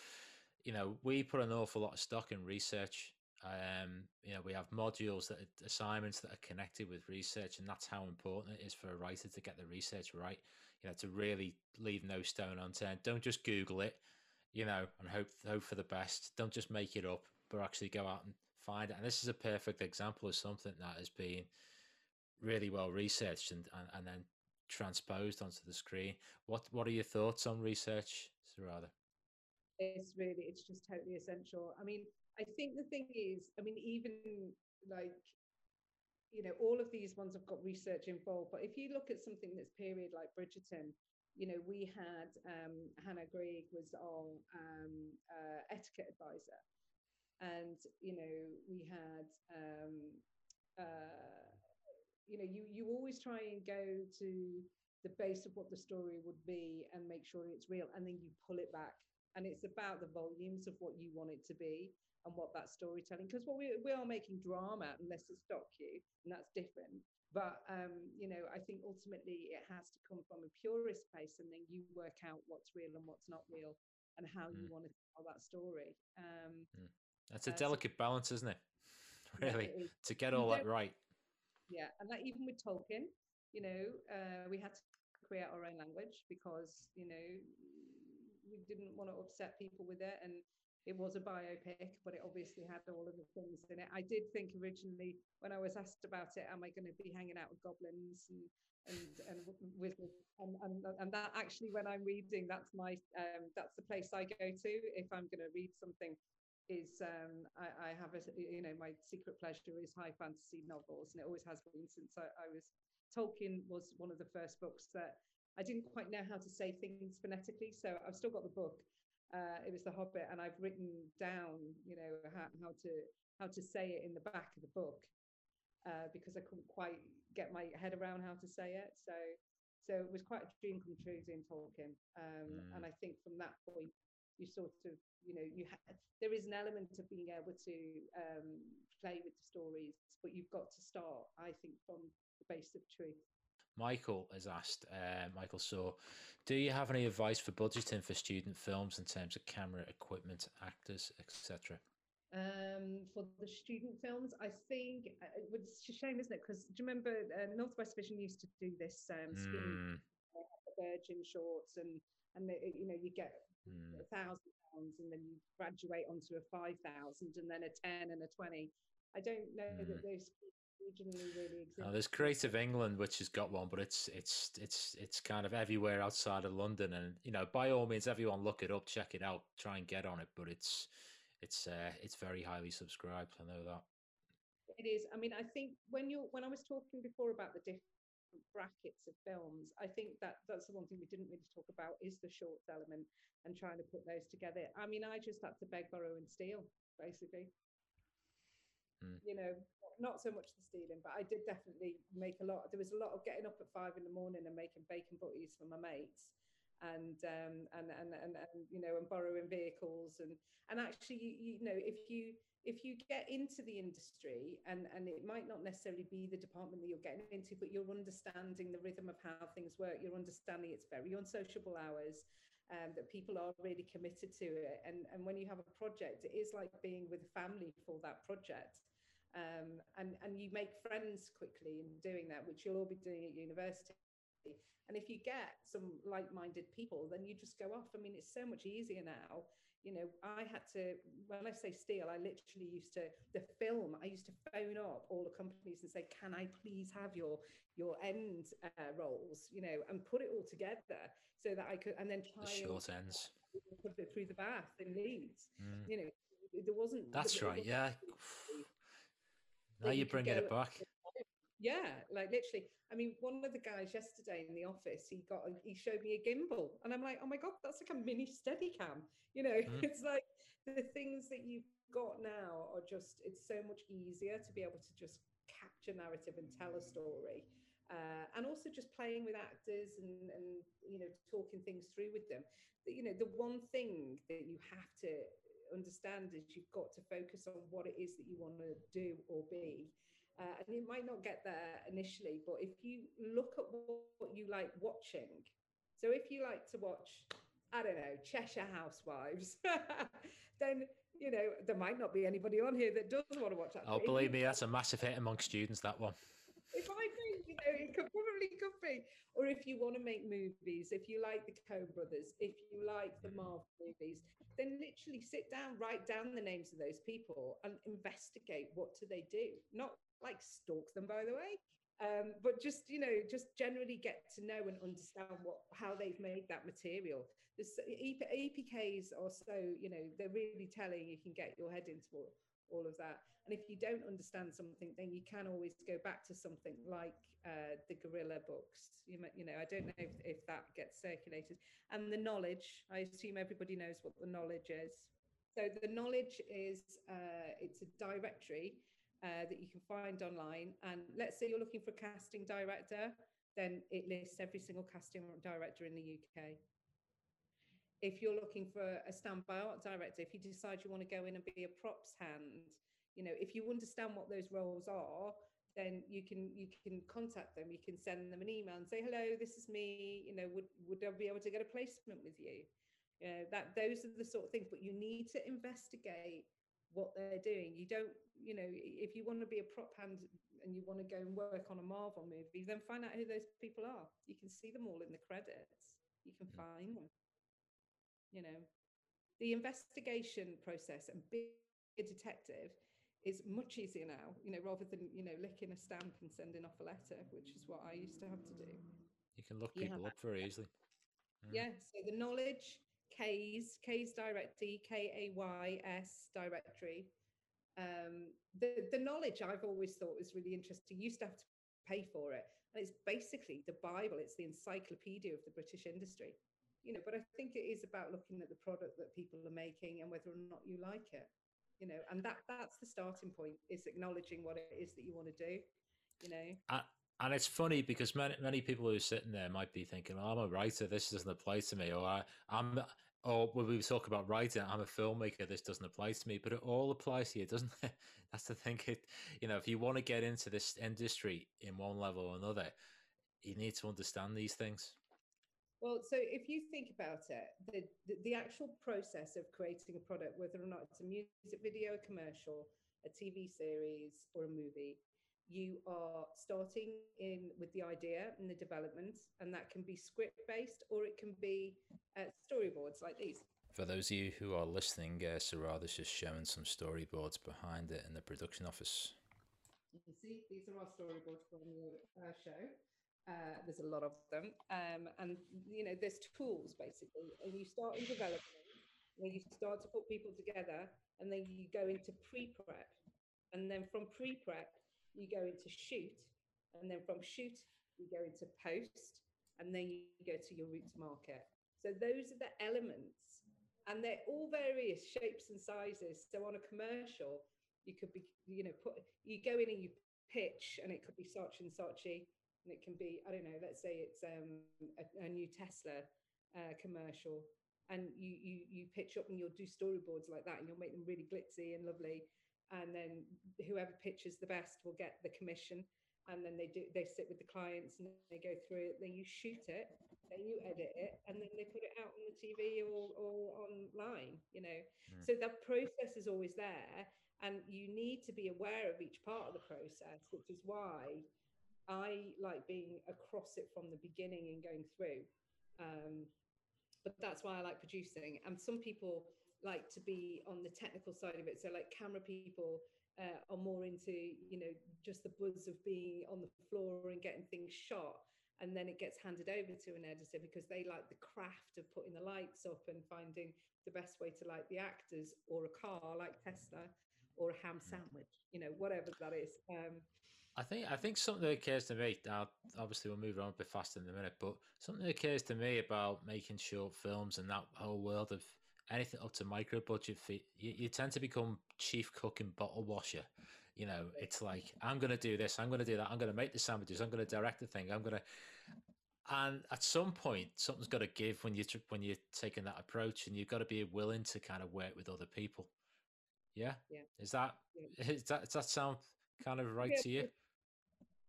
you know, we put an awful lot of stock in research. Um, you know, we have modules that are assignments that are connected with research, and that's how important it is for a writer to get the research right. You know, to really leave no stone unturned. Don't just Google it, you know, and hope hope for the best. Don't just make it up, but actually go out and find it. And this is a perfect example of something that has been really well researched and, and, and then transposed onto the screen. What what are your thoughts on research, Sarada? it's really it's just totally essential i mean i think the thing is i mean even like you know all of these ones have got research involved but if you look at something that's period like bridgerton you know we had um hannah Greig was our um uh, etiquette advisor and you know we had um uh you know you you always try and go to the base of what the story would be and make sure it's real and then you pull it back and it's about the volumes of what you want it to be and what that storytelling because what we, we are making drama unless it's docu and that's different but um you know i think ultimately it has to come from a purist place and then you work out what's real and what's not real and how you Mm. want to tell that story um That's a Uh, delicate balance, isn't it? *laughs* yeah, Really, it is. to get all that right. Yeah and that even with tolkien you know uh, we had to create our own language because you know we didn't want to upset people with it and it was a biopic but it obviously had all of the things in it. I did think originally when i was asked about it am i going to be hanging out with goblins and and and wizards and, and and that actually when i'm reading that's my um that's the place i go to if i'm going to read something is um I, I have a you know my secret pleasure is high fantasy novels and it always has been since I, I was Tolkien was one of the first books that I didn't quite know how to say things phonetically so I've still got the book uh, it was the Hobbit and I've written down you know how, how to how to say it in the back of the book uh, because I couldn't quite get my head around how to say it so so it was quite a dream come true doing Tolkien um, Mm. and I think from that point you sort of you know you ha- there is an element of being able to um, play with the stories but you've got to start i think from the base of truth Michael has asked, uh, Michael so do you have any advice for budgeting for student films in terms of camera, equipment, actors, etc.? um, for the student films i think uh, it was a shame isn't it because do you remember uh, northwest vision used to do this um, Mm, the virgin shorts and and they, you know you get. A thousand pounds and then you graduate onto a five thousand and then a 10 and a 20 i don't know Mm. that those regionally really exist there's Creative England, which has got one, but it's it's it's it's kind of everywhere outside of London. And you know, by all means, everyone look it up, check it out, try and get on it. But it's it's uh, it's very highly subscribed. I know that. It is. I mean, I think when you when I was talking before about the brackets of films, I think that that's the one thing we didn't really talk about is the shorts element and trying to put those together. I mean, I just had to beg, borrow, and steal, basically. Mm. You know, not so much the stealing, but I did definitely make a lot. There was a lot of getting up at five in the morning and making bacon butties for my mates. And, um, and and and and you know and borrowing vehicles and and actually you, know if you if you get into the industry and and it might not necessarily be the department that you're getting into but you're understanding the rhythm of how things work you're understanding it's very unsociable hours um, that people are really committed to it. And and when you have a project it is like being with a family for that project. Um, and and you make friends quickly in doing that which you'll all be doing at university and if you get some like-minded people then you just go off i mean it's so much easier now you know i had to when i say steal i literally used to the film i used to phone up all the companies and say can i please have your your end uh, rolls you know and put it all together so that i could and then try The and short ends. put it through the bath in leeds Mm. you know there wasn't That's it right. wasn't Yeah. Now you you're bringing it back. Yeah, like literally. I mean, one of the guys yesterday in the office, he got, a, he showed me a gimbal, and I'm like, oh my god, that's like a mini Steadicam. *laughs* You know, Mm. it's like the things that you've got now are just it's so much easier to be able to just capture narrative and tell a story uh, and also just playing with actors and, and you know talking things through with them you know the one thing that you have to understand is you've got to focus on what it is that you want to do or be uh, and you might not get there initially but if you look at what, you like watching so if you like to watch I don't know, Cheshire Housewives, *laughs* then you know there might not be anybody on here that does want to watch that. Oh, believe me, that's a massive hit among students. That one. If I think, you know, it could probably could be. Or if you want to make movies, if you like the Coen Brothers, if you like the Marvel movies, then literally sit down, write down the names of those people, and investigate what do they do. Not like stalk them, by the way, um, but just you know just generally get to know and understand what how they've made that material. This epks are so you know they're really telling you can get your head into all, all of that. And if you don't understand something then you can always go back to something like uh, the gorilla books. You, might, you know i don't know if, if that gets circulated. And the knowledge i assume everybody knows what the knowledge is. So the knowledge is uh, it's a directory uh, that you can find online. And let's say you're looking for a casting director, then it lists every single casting director in the UK. If you're looking for a standby art director, if you decide you want to go in and be a props hand, you know, if you understand what those roles are, then you can you can contact them. You can send them an email and say, "Hello, this is me. You know, would would I be able to get a placement with you?" You know, that those are the sort of things. But you need to investigate what they're doing. You don't, you know, if you want to be a prop hand and you want to go and work on a Marvel movie, then find out who those people are. You can see them all in the credits. You can mm. find them. You know, the investigation process and being a detective is much easier now, you know, rather than, you know, licking a stamp and sending off a letter, which is what I used to have to do. You can look people up very easily. Mm. Yeah. So the knowledge Kays, Kays directory, K A Y S directory. Um, the, the knowledge I've always thought was really interesting. You used to have to pay for it. And it's basically the Bible, it's the encyclopedia of the British industry. You know, but I think it is about looking at the product that people are making and whether or not you like it. You know, and that that's the starting point is acknowledging what it is that you want to do. You know. And it's funny because many many people who are sitting there might be thinking, oh, "I'm a writer. This doesn't apply to me," or I, "I'm." Or when we talk about writing, I'm a filmmaker. This doesn't apply to me, but it all applies here, doesn't it? *laughs* That's the thing. It, you know, if you want to get into this industry in one level or another, you need to understand these things. Well, so if you think about it, the, the, the, actual process of creating a product, whether or not it's a music video, a commercial, a TV series, or a movie, you are starting in with the idea and the development, and that can be script based or it can be uh, storyboards like these. For those of you who are listening, uh, Sarada's just showing some storyboards behind it in the production office. You can see these are our storyboards from the uh, show. Uh, there's a lot of them, um, and you know there's tools basically, and you start in development, where you start to put people together, and then you go into pre-prep, and then from pre-prep you go into shoot, and then from shoot, you go into post, and then you go to your route to market. So those are the elements, and they're all various shapes and sizes. So on a commercial, you could be, you know, put you go in and you pitch, and it could be Saatchi and Saatchi, and it can be, I don't know, let's say it's um, a, a new Tesla uh, commercial, and you you you pitch up and you'll do storyboards like that, and you'll make them really glitzy and lovely and then whoever pitches the best will get the commission. And then they do they sit with the clients and they go through it. Then you shoot it then you edit it and then they put it out on the tv or, or online you know? Mm. so that process is always there and you need to be aware of each part of the process which is why i like being across it from the beginning and going through. Um, but that's why i like producing. And some people like to be on the technical side of it. So like camera people uh, are more into, you know, just the buzz of being on the floor and getting things shot. And then it gets handed over to an editor because they like the craft of putting the lights up and finding the best way to light the actors or a car like Tesla or a ham mm. sandwich, you know, whatever that is. Um, I think I think something that occurs to me. Now, obviously, we'll move on a bit faster in a minute, but something that occurs to me about making short films and that whole world of anything up to micro budget fee, you, you tend to become chief cook and bottle washer. You know, it's like I'm going to do this, I'm going to do that, I'm going to make the sandwiches, I'm going to direct the thing, I'm going to. And at some point, something's got to give when you when you're taking that approach, and you've got to be willing to kind of work with other people. Yeah, yeah. Is that yeah. *laughs* is that does that sound kind of right yeah. to you?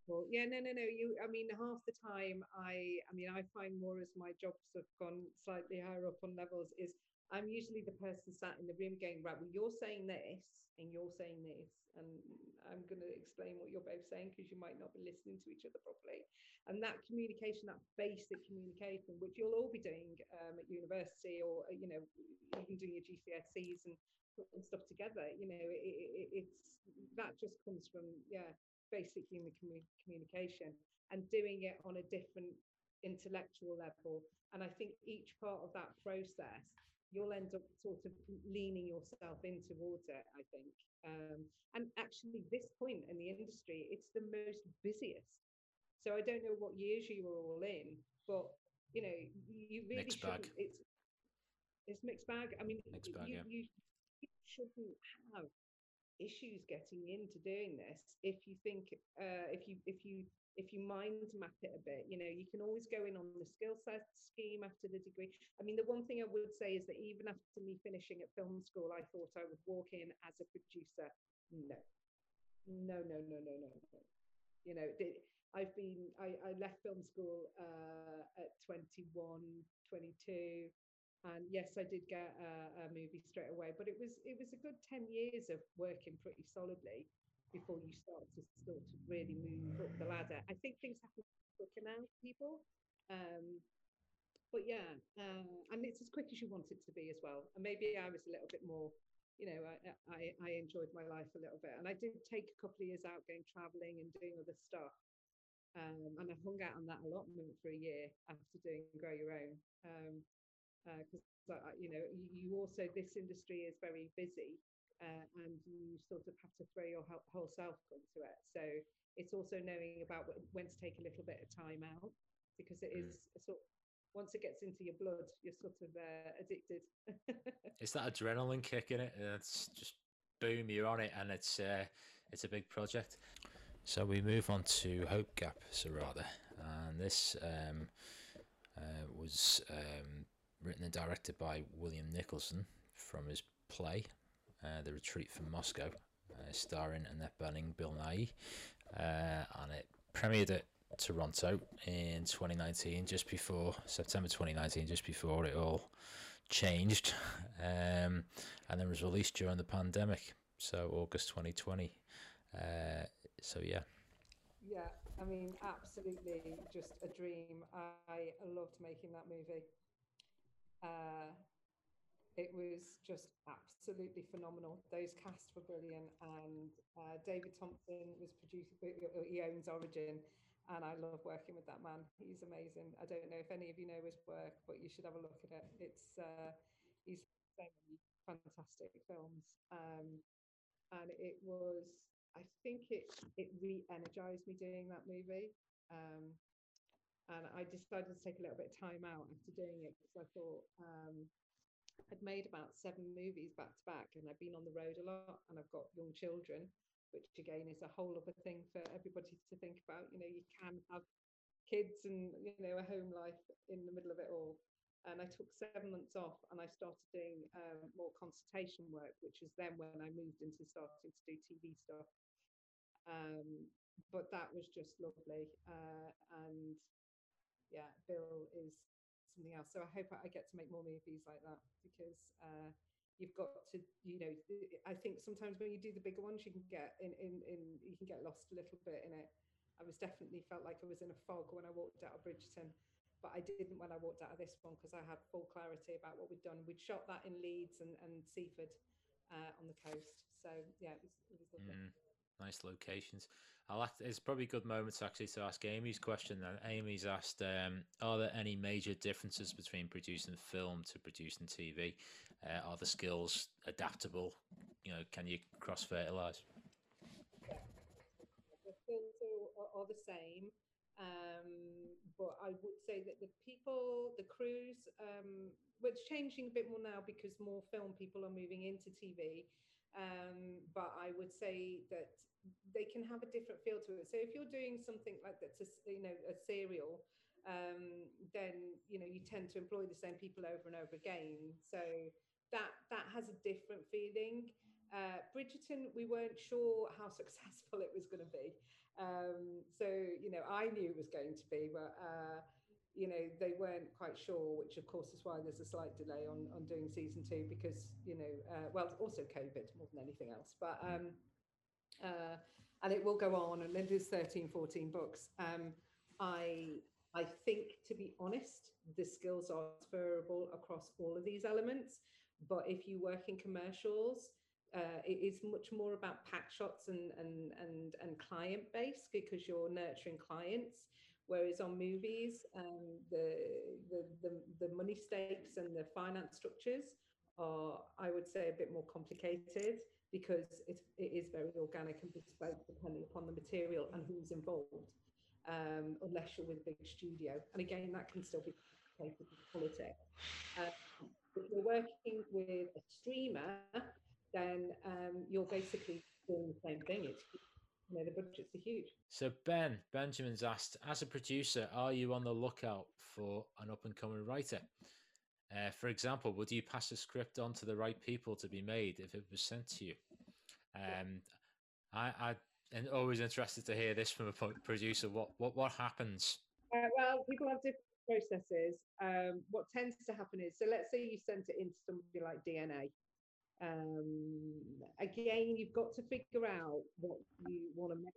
Well, yeah, no, no, no. You, I mean, half the time, I, I mean, I find more as my jobs have gone slightly higher up on levels is I'm usually the person sat in the room going, right, well, you're saying this and you're saying this, and I'm going to explain what you're both saying because you might not be listening to each other properly. And that communication, that basic communication, which you'll all be doing um, at university or, you know, even doing your GCSEs and putting stuff together, you know, it, it, it's that just comes from, yeah, basic human communication and doing it on a different intellectual level. And I think each part of that process, you'll end up sort of leaning yourself in towards it, I think. Um, and actually, this point in the industry, it's the most busiest. So I don't know what years you were all in, but you know, you really mixed shouldn't. Bag. It's it's mixed bag. I mean, mixed bag, you, yeah. you shouldn't have issues getting into doing this if you think uh, if you if you if you mind map it a bit you know you can always go in on the skill set scheme after the degree. I mean the one thing i would say is that even after me finishing at film school i thought i would walk in as a producer. No. No no no no no, you know i've been i, I left film school uh, at 21 22 and yes i did get a, a, movie straight away but it was it was a good 10 years of working pretty solidly before you start to start to really move up the ladder. I think things happen quicker now people. Um, but yeah uh, and it's as quick as you want it to be as well. And maybe i was a little bit more you know I, I, I enjoyed my life a little bit. And i did take a couple of years out going traveling and doing other stuff. Um, and i hung out on that allotment for a year after doing grow your own. Um, because uh, uh, you know you, you, also this industry is very busy uh, and you sort of have to throw your whole, self into it. So it's also knowing about when to take a little bit of time out because it is mm. sort of, once it gets into your blood you're sort of uh, addicted. *laughs* It's that adrenaline kick in it it's just boom you're on it and it's uh, it's a big project. So we move on to hope gap Sarada. And this um, uh, was um, written and directed by William Nicholson from his play, uh, The Retreat from Moscow, uh, starring Annette Bening, Bill Nighy, uh, and it premiered at Toronto in 2019, just before September 2019, just before it all changed, *laughs* um, and then was released during the pandemic, so August 2020. Uh, so yeah. Yeah, I mean, absolutely, just a dream. I loved making that movie. Uh, it was just absolutely phenomenal. Those casts were brilliant, and uh, David Thompson was producing. He owns Origin, and I love working with that man. He's amazing. I don't know if any of you know his work, but you should have a look at it. It's uh, he's so many fantastic films, um, and it was. I think it it re-energized me doing that movie. Um, and I decided to take a little bit of time out after doing it because I thought um, I'd made about seven movies back to back, and I've been on the road a lot, and I've got young children, which again is a whole other thing for everybody to think about. You know, you can have kids and you know a home life in the middle of it all. And I took seven months off, and I started doing um, more consultation work, which is then when I moved into starting to do TV stuff. Um, but that was just lovely, uh, and yeah, Bill is something else. So I hope I get to make more movies like that because uh, you've got to, you know, I think sometimes when you do the bigger ones, you can get in, in, in, you can get lost a little bit in it. I was definitely felt like I was in a fog when I walked out of Bridgerton, but I didn't when I walked out of this one because I had full clarity about what we'd done. We'd shot that in Leeds and, and Seaford uh, on the coast. So yeah, it was, it was lovely. Mm, nice locations. I'll to, it's probably a good moment actually to ask Amy's question. Then Amy's asked, um, are there any major differences between producing film to producing TV? Uh, are the skills adaptable? You know, can you cross fertilize? The skills are, are the same, um, but I would say that the people, the crews, um, it's changing a bit more now because more film people are moving into TV. Um, but I would say that they can have a different feel to it. So if you're doing something like that's a, you know a serial, um, then you know you tend to employ the same people over and over again. So that that has a different feeling. Uh, Bridgerton, we weren't sure how *laughs* successful it was going to be. Um, so, you know, I knew it was going to be, but, uh, you know, they weren't quite sure, which of course is why there's a slight delay on, on doing season two because, you know, uh, well, also COVID more than anything else. But, um, uh, and it will go on and then there's 13, 14 books. Um, I, I think, to be honest, the skills are transferable across all of these elements. But if you work in commercials, uh, it is much more about pack shots and and and and client base because you're nurturing clients whereas on movies um, the, the the the money stakes and the finance structures are i would say a bit more complicated because it, it is very organic and bespoke depending upon the material and who's involved um, unless you're with a big studio and again that can still be complicated with politics uh, if you're working with a streamer then um, you're basically doing the same thing. It's you know the budgets are huge. So Ben Benjamin's asked, as a producer, are you on the lookout for an up and coming writer? Uh, for example, would you pass a script on to the right people to be made if it was sent to you? Um, I, I am always interested to hear this from a producer. What what what happens? Uh, well, people have different processes. Um, what tends to happen is, so let's say you sent it into somebody like DNA, um, again, you've got to figure out what you want to make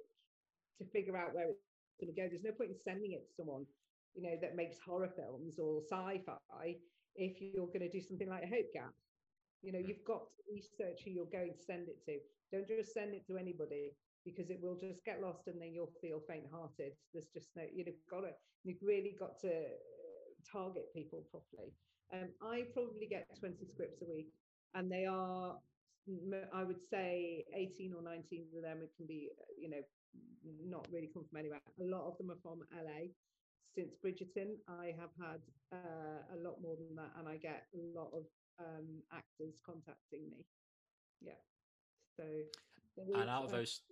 to figure out where it's going to go. There's no point in sending it to someone, you know, that makes horror films or sci-fi if you're going to do something like a Hope Gap. You know, hmm. you've got to research who you're going to send it to. Don't just send it to anybody because it will just get lost and then you'll feel faint-hearted. There's just no, you've got to, you've really got to uh, target people properly. Um, I probably get 20 scripts a week and they are I would say 18 or 19 of them it can be uh, you know not really come from anywhere a lot of them are from LA since Bridgerton I have had uh, a lot more than that and I get a lot of um, actors contacting me. Yeah. So and out of uh, those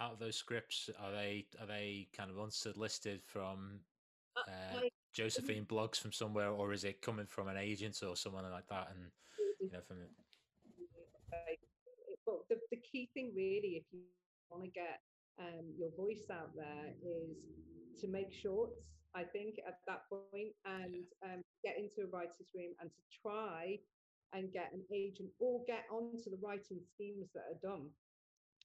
out of those scripts are they are they kind of unsolicited from uh, uh Josephine *laughs* Bloggs from somewhere or is it coming from an agent or someone like that? And you know from but the, the key thing really, if you want to get um, your voice out there, is to make shorts. I think at that point, and um, get into a writer's room and to try and get an agent or get onto the writing schemes that are done.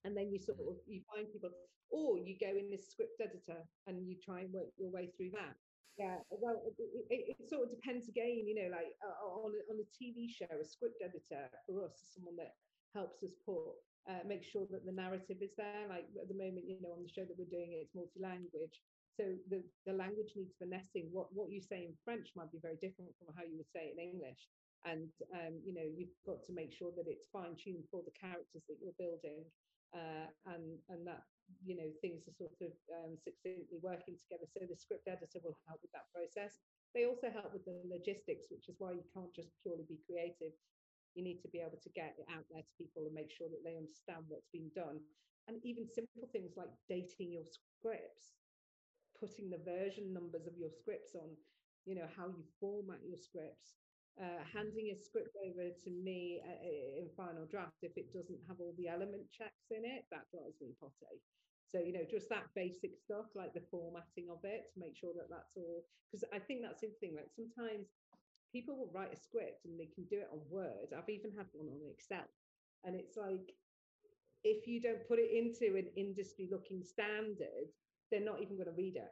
And then you sort of you find people, or you go in this script editor and you try and work your way through that. Yeah, well, it, it, it sort of depends again, you know, like uh, on a, on a TV show, a script editor for us is someone that helps us put uh, make sure that the narrative is there. Like at the moment, you know, on the show that we're doing, it's multi-language. So the, the language needs finessing. What what you say in French might be very different from how you would say it in English. And um, you know, you've got to make sure that it's fine-tuned for the characters that you're building. Uh, and and that you know things are sort of um, succinctly working together. So the script editor will help with that process. They also help with the logistics, which is why you can't just purely be creative you need to be able to get it out there to people and make sure that they understand what's been done. And even simple things like dating your scripts, putting the version numbers of your scripts on, you know, how you format your scripts, uh, handing a script over to me uh, in final draft if it doesn't have all the element checks in it, that drives me potty. So, you know, just that basic stuff like the formatting of it to make sure that that's all, because I think that's the thing, like sometimes people will write a script and they can do it on Word. I've even had one on Excel. And it's like, if you don't put it into an industry looking standard, they're not even going to read it.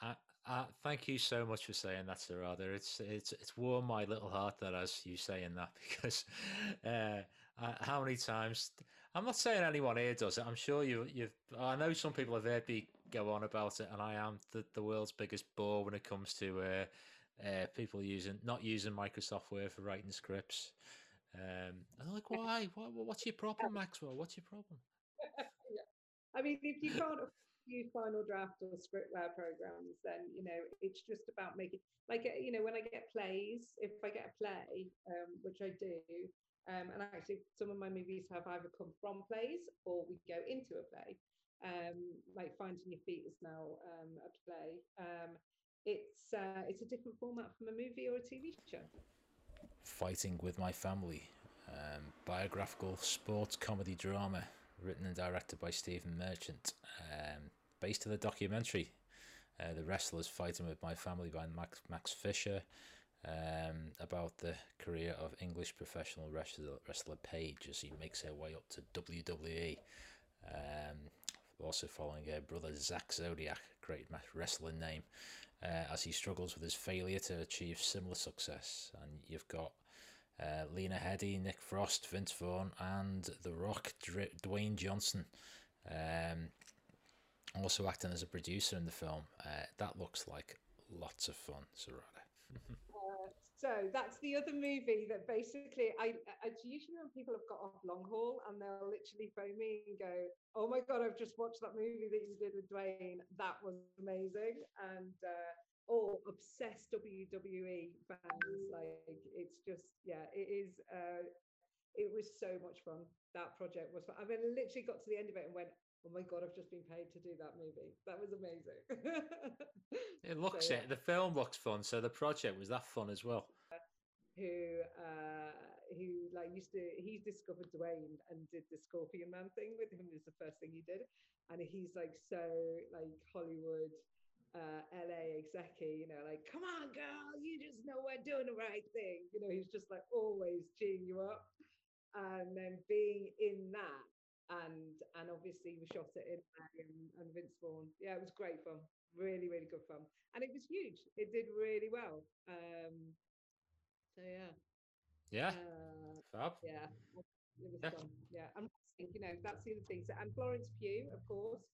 Uh, uh, thank you so much for saying that, Sarada. It's it's it's warmed my little heart that as you saying that *laughs* because uh, uh, how many times I'm not saying anyone here does it. I'm sure you you've. I know some people have heard me go on about it, and I am the, the world's biggest bore when it comes to uh, people using not using Microsoft Word for writing scripts. Um, and I'm like, *laughs* why? What, what's your problem, Maxwell? What's your problem? *laughs* yeah. I mean, if you can't *laughs* use final draft or scriptware programs, then you know it's just about making like uh, you know when I get plays, if I get a play, um, which I do, um, and actually some of my movies have either come from plays or we go into a play. Um, like Finding Your Feet is now um, a play. It's uh, it's a different format from a movie or a TV show. Fighting with My Family, um, biographical sports comedy drama written and directed by Stephen Merchant, um, based on the documentary uh, The Wrestlers Fighting with My Family by Max, Max Fisher, um, about the career of English professional wrestler, wrestler Paige as he makes her way up to WWE. Um, also following her brother Zak Zodiac, great wrestling name, uh, as he struggles with his failure to achieve similar success. And you've got uh, Lena Headey, Nick Frost, Vince Vaughn, and The Rock, Dwayne Johnson. Um, also acting as a producer in the film. Uh, that looks like lots of fun, Sarada. *laughs* so that's the other movie that basically I it's usually when people have got off long haul and they'll literally phone me and go, "Oh my god, I've just watched that movie that you did with Dwayne. That was amazing." And uh, all obsessed WWE fans. Like it's just yeah, it is. Uh, it was so much fun. That project was fun. I mean, I literally got to the end of it and went, "Oh my god, I've just been paid to do that movie. That was amazing." *laughs* it looks so, it. The film looks fun, so the project was that fun as well. Who uh, who like used to he discovered Dwayne and did the Scorpion Man thing with him was the first thing he did, and he's like so like Hollywood uh, LA executive, you know, like, come on, girl, you just know we're doing the right thing. You know, he's just like always cheering you up. And then being in that, and and obviously we shot it in and, and Vince Vaughn. Yeah, it was great fun. Really, really good fun. And it was huge. It did really well. Um, so yeah. Yeah. Uh, Fab. Yeah. Yeah. fun. Yeah. And you know, that's the other thing. So, and Florence Pugh, of course,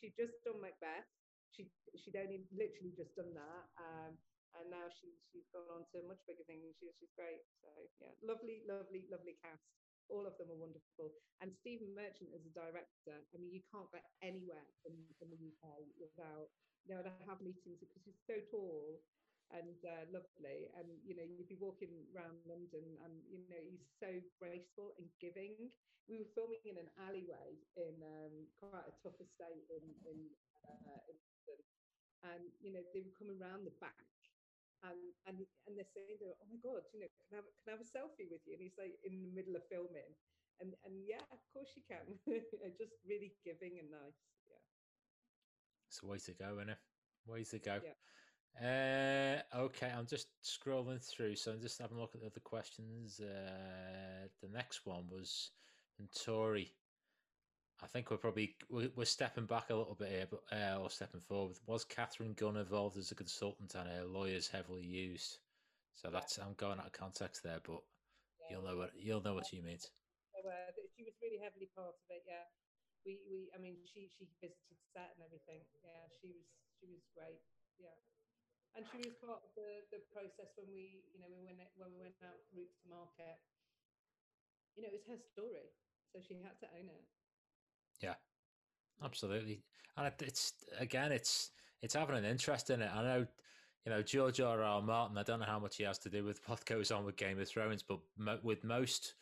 she just done Macbeth she she'd only literally just done that um, and now she's she's gone on to much bigger things she's she's great so yeah lovely lovely lovely cast all of them are wonderful and stephen merchant as a director i mean you can't get anywhere in, in the uk without you know to have meetings because he's so tall and uh, lovely and you know you'd be walking around london and you know he's so graceful and giving. We were filming in an alleyway in um, quite a tough estate in in, uh, in and you know they were coming around the back and and and they're saying oh my god you know can I, have, can I have a selfie with you? And he's like in the middle of filming and and yeah of course you can. *laughs* Just really giving and nice yeah. It's a way to go isn't it way to go. Yeah. Uh, okay, I'm just scrolling through, so I'm just having a look at the other questions. Uh, the next one was Tori I think we're probably we're stepping back a little bit here, but uh, or stepping forward. Was Katharine Gun involved as a consultant and her lawyers heavily used? So that's I'm going out of context there, but yeah. you'll know what you'll know what she means. She was really heavily part of it. Yeah, we we I mean she she visited set and everything. Yeah, she was she was great. Yeah, and she was part of the the process when we you know we went when we went out route to market. You know, it was her story, so she had to own it. Yeah, absolutely. And it's again, it's it's having an interest in it. I know, you know, George R. R. Martin. I don't know how much he has to do with what goes on with Game of Thrones, but mo- with most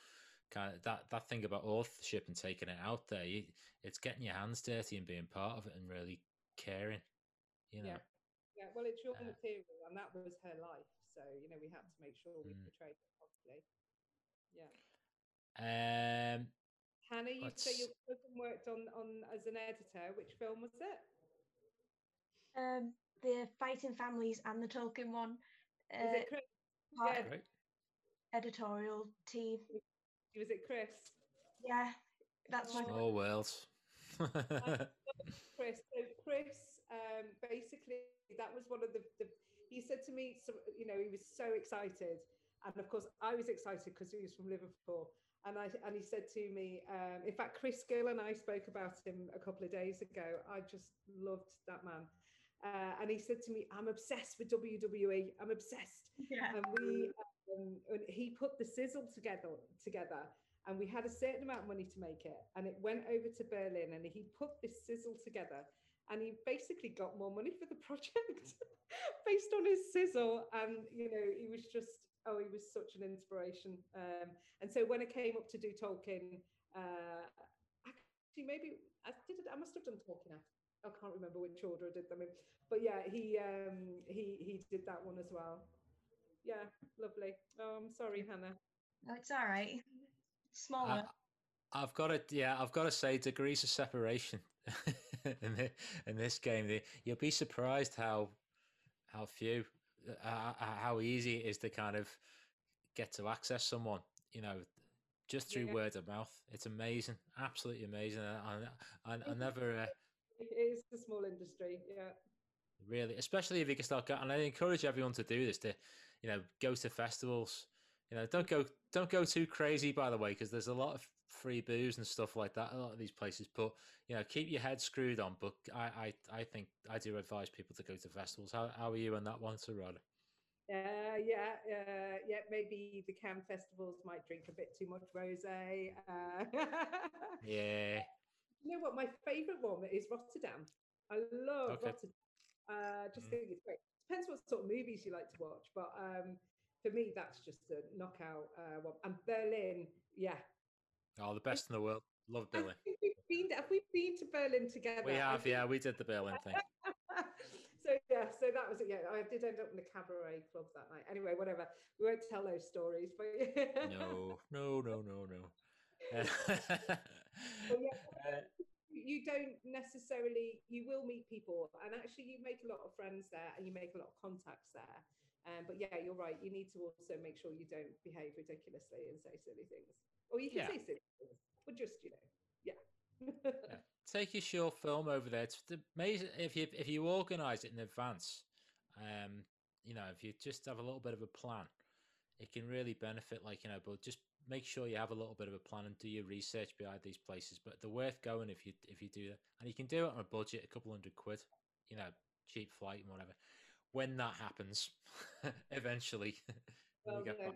kind of that that thing about authorship and taking it out there, you, it's getting your hands dirty and being part of it and really caring. You know. Yeah. Yeah. Well, it's your uh, material, and that was her life. So you know, we had to make sure we mm. portrayed it properly. Yeah. Um, Hannah, you say your cousin worked on, on as an editor. Which film was it? Um, the Fighting Families and the Tolkien one. Uh, was it Chris? Yeah. Editorial team. Was it Chris? Yeah, that's my. Small world. *laughs* *laughs* Chris. So Chris, um, basically, that was one of the, the. He said to me, so, you know, he was so excited, and of course, I was excited because he was from Liverpool and I and he said to me, um, in fact, Chris Gill and I spoke about him a couple of days ago. I just loved that man. Uh, and he said to me, I'm obsessed with WWE. I'm obsessed. Yeah. And we um, and he put the sizzle together together and we had a certain amount of money to make it. And it went over to Berlin and he put this sizzle together and he basically got more money for the *laughs* project *laughs* based on his sizzle. And you know, he was just oh, he was such an inspiration. Um, and so when I came up to do Tolkien, uh, actually maybe I did it. I must have done Tolkien after. I can't remember which order I did them in, but yeah, he um, he he did that one as well. Yeah, lovely. Oh, I'm sorry, Hannah. No, it's all right. Smaller. I, I've got to, yeah, I've got to say, degrees of separation *laughs* *laughs* in, the, in this game. the- You'll be surprised how how few, uh, uh, how easy it is to kind of get to access someone. You know, just through Yeah. word of mouth. It's amazing, absolutely amazing. I, I, I, I never. Uh, It is a small industry. Yeah. really especially if you can start and i encourage everyone to do this to you know go to festivals you know don't go don't go too crazy by the way because there's a lot of free booze and stuff like that a lot of these places but you know keep your head screwed on but i i, I think i do advise people to go to festivals how, how are you on that one Sarada? Uh, yeah, uh, yeah. Maybe the Cannes festivals might drink a bit too much rosé. Uh, *laughs* yeah you know what? My favourite one is Rotterdam. I love Okay. Rotterdam. Uh, just Mm. think it's great. Depends what sort of movies you like to watch, but um, for me, that's just a knockout uh, one. And Berlin, yeah. Oh the best in the world love billy we've been. Have we been to Berlin together? we have yeah we did the berlin thing *laughs* so yeah, so that was it. Yeah, I did end up in the cabaret club that night. Anyway, whatever. We won't tell those stories, but *laughs* no no no no no *laughs* But yeah, Uh, you don't necessarily you will meet people and actually you make a lot of friends there and you make a lot of contacts there um, but yeah you're right you need to also make sure you don't behave ridiculously and say silly things or you can Yeah. say things but just you know yeah Yeah. *laughs* take your short film over there. It's the amazing if you if you organise it in advance. Um, you know, if you just have a little bit of a plan, it can really benefit. Like you know, but just make sure you have a little bit of a plan and do your research behind these places. But they're worth going if you if you do that, and you can do it on a budget, a couple hundred quid. You know, cheap flight and whatever. When that happens, *laughs* eventually, *laughs* when we well,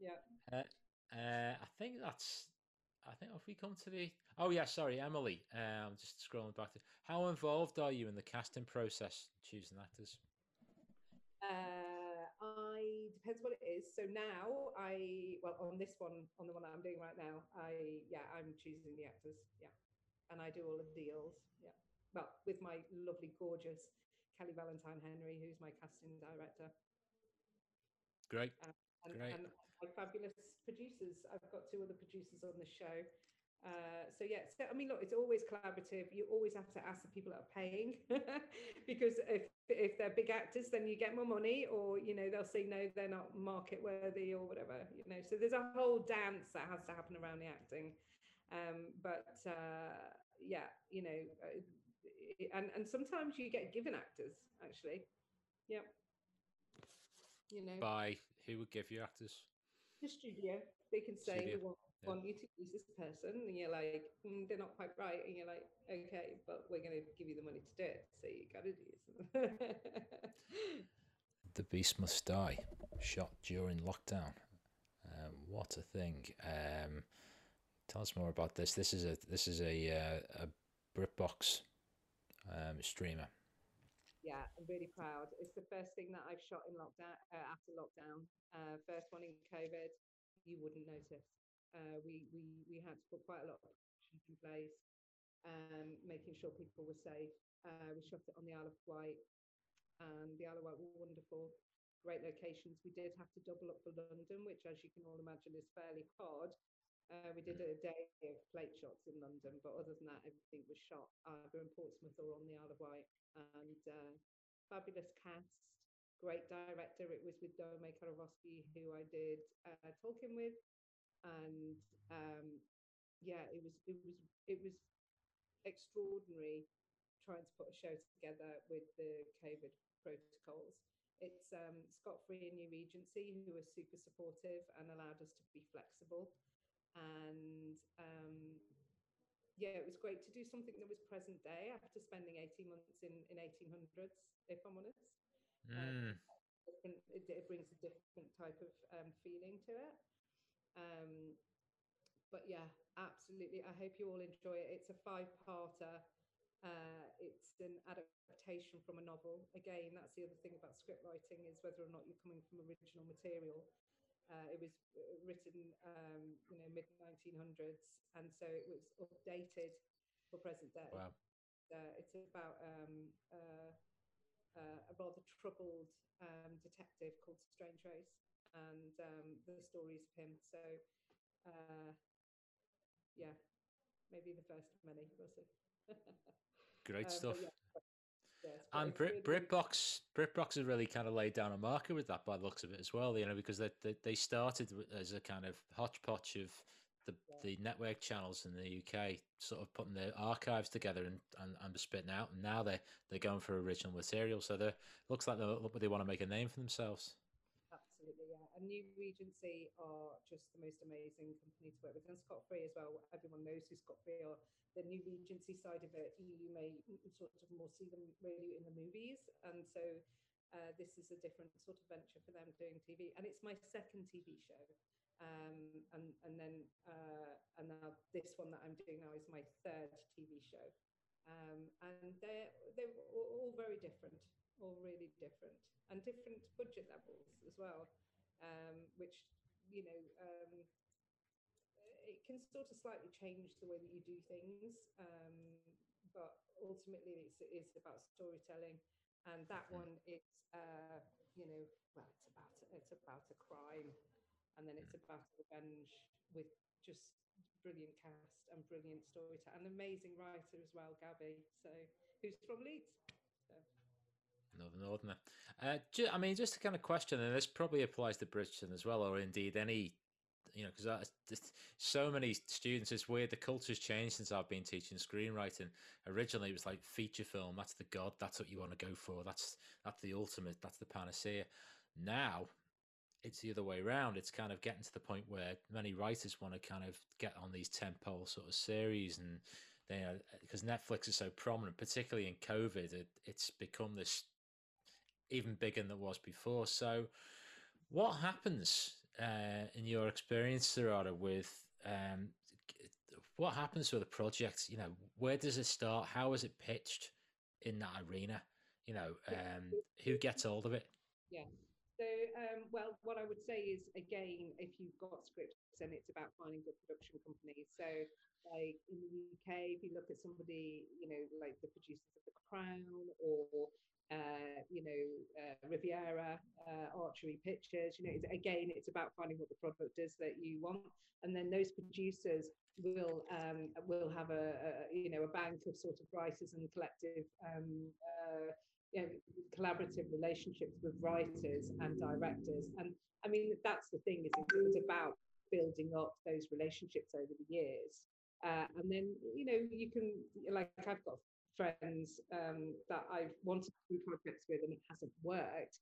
yeah, yeah uh, uh, I think that's. I think if we come to the. Oh yeah, sorry, Emily. Uh, I'm just scrolling back to. How involved are you in the casting process, choosing actors? Uh, I depends what it is. So now I well on this one on the one that I'm doing right now, I yeah I'm choosing the actors. Yeah, and I do all the deals. Yeah, well with my lovely, gorgeous Kelly Valentine Henry, who's my casting director, Great. And, Great. and my fabulous producers. I've got two other producers on the show. Uh, so yeah, so I mean, look, it's always collaborative. You always have to ask the people that are paying, *laughs* because if if they're big actors, then you get more money, or you know they'll say no, they're not market worthy or whatever. You know, so there's a whole dance that has to happen around the acting. Um, but uh, yeah, you know, uh, and and sometimes you get given actors actually. Yep. You know, By who would give you actors? the studio, they can say Studio, we want, yeah. want you to use this person, and you're like, "Mm, they're not quite right, and you're like, okay, but we're going to give you the money to do it, so you got to do it. *laughs* The Beast Must Die, shot during lockdown. Um, what a thing! Um, tell us more about this. This is a this is a uh, a BritBox um, streamer. Yeah, I'm really proud. It's the first thing that I've shot in lockdown uh, after lockdown. Uh, first one in COVID. You wouldn't notice. Uh, we we we had to put quite a lot of precautions in place, um, making sure people were safe. Uh, we shot it on the Isle of Wight, and the Isle of Wight were wonderful, great locations. We did have to double up for London, which, as you can all imagine, is fairly hard. Uh, we did a day of plate shots in London, but other than that, everything was shot either in Portsmouth or on the Isle of Wight. And uh, fabulous cast, great director. It was with Dome Karukoski, who I did uh, Tolkien with, and um, yeah, it was it was it was extraordinary trying to put a show together with the COVID protocols. It's um, Scott Free and New Regency who were super supportive and allowed us to be flexible. And um, yeah, it was great to do something that was present day after spending 18 months in, in 1800s, if I'm honest. Mm. Different, it, it brings a different type of um, feeling to it. Um, but yeah, absolutely. I hope you all enjoy it. It's a five-parter. Uh, it's an adaptation from a novel. Again, that's the other thing about script writing is whether or not you're coming from original material. Uh, it was uh, written, um, you know, mid 1900s, and so it was updated for present day. Wow. Uh, it's about um, uh, uh, a rather troubled um, detective called Strangeways, and um, the stories of him. So, uh, yeah, maybe the first of many. We'll see. *laughs* Great Um, stuff. yeah, yeah, And Brit BritBox BritBox has really kind of laid down a marker with that by the looks of it as well. You know, because they they, they started as a kind of hodgepodge of the Yeah. the network channels in the UK, sort of putting their archives together and and, and spitting out. And now they they're going for original material. So they looks like they they want to make a name for themselves. New Regency are just the most amazing company to work with, and Scott Free as well. Everyone knows who Scott Free are. The New Regency side of it, you may sort of more see them really in the movies, and so uh, this is a different sort of venture for them doing TV. And it's my second TV show, um, and and then uh, and now this one that I'm doing now is my third TV show, um, and they're they're all very different, all really different, and different budget levels as well, um, which you know um, it can sort of slightly change the way that you do things, um, but ultimately it's it is about storytelling, and that one it's uh, you know well it's about it's about a crime, and then it's about revenge with just brilliant cast and brilliant storytelling, and amazing writer as well, Gabby. So who's from Leeds. Northern Northerner. Uh, ju- I mean, just a kind of question, and this probably applies to Bridgerton as well, or indeed any, you know, because so many students. It's weird. The culture's changed since I've been teaching screenwriting. Originally, it was like feature film. That's the god. That's what you want to go for. That's that's the ultimate. That's the panacea. Now, it's the other way around. It's kind of getting to the point where many writers want to kind of get on these tentpole sort of series and they because Netflix is so prominent, particularly in COVID, it, it's become this even bigger than it was before. So, what happens uh, in your experience, Sarada, with um, what happens with the project? You know, where does it start? How is it pitched in that arena? You know, um, who gets hold of it? Yeah. So, um, well, what I would say is, again, if you've got scripts, then it's about finding good production companies. So, like in the UK, if you look at somebody, you know, like the producers of The Crown or, uh, you know, uh, Riviera uh, Archery Pictures, you know, it's, again, it's about finding what the product is that you want, and then those producers will um, will have a, a you know a bank of sort of writers and collective um, uh, you know, collaborative relationships with writers and directors. And I mean, that's the thing is it's about building up those relationships over the years. Uh, and then, you know, you can, like, I've got friends um, that I've wanted to do projects with and it hasn't worked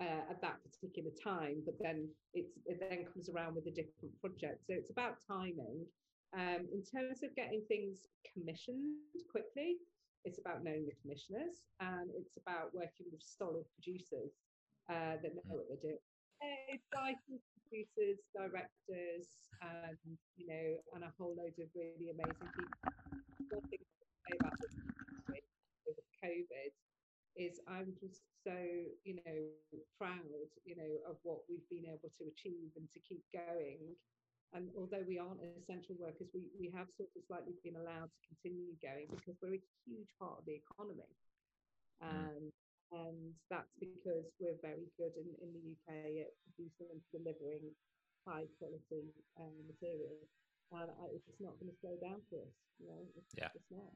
uh, at that particular time, but then it's, it then comes around with a different project. So it's about timing. Um, in terms of getting things commissioned quickly, it's about knowing the commissioners and it's about working with solid producers uh, that know what they're doing. It's writers, producers, directors, and you know, and a whole load of really amazing people. One thing I would say about this industry with COVID is I'm just so you know proud, you know, of what we've been able to achieve and to keep going. And although we aren't essential workers, we, we have sort of slightly been allowed to continue going because we're a huge part of the economy. Um, and that's because we're very good in, in the UK at producing and delivering high quality um, material. And I, it's not going to slow down for us, you know, it's Yeah. just not.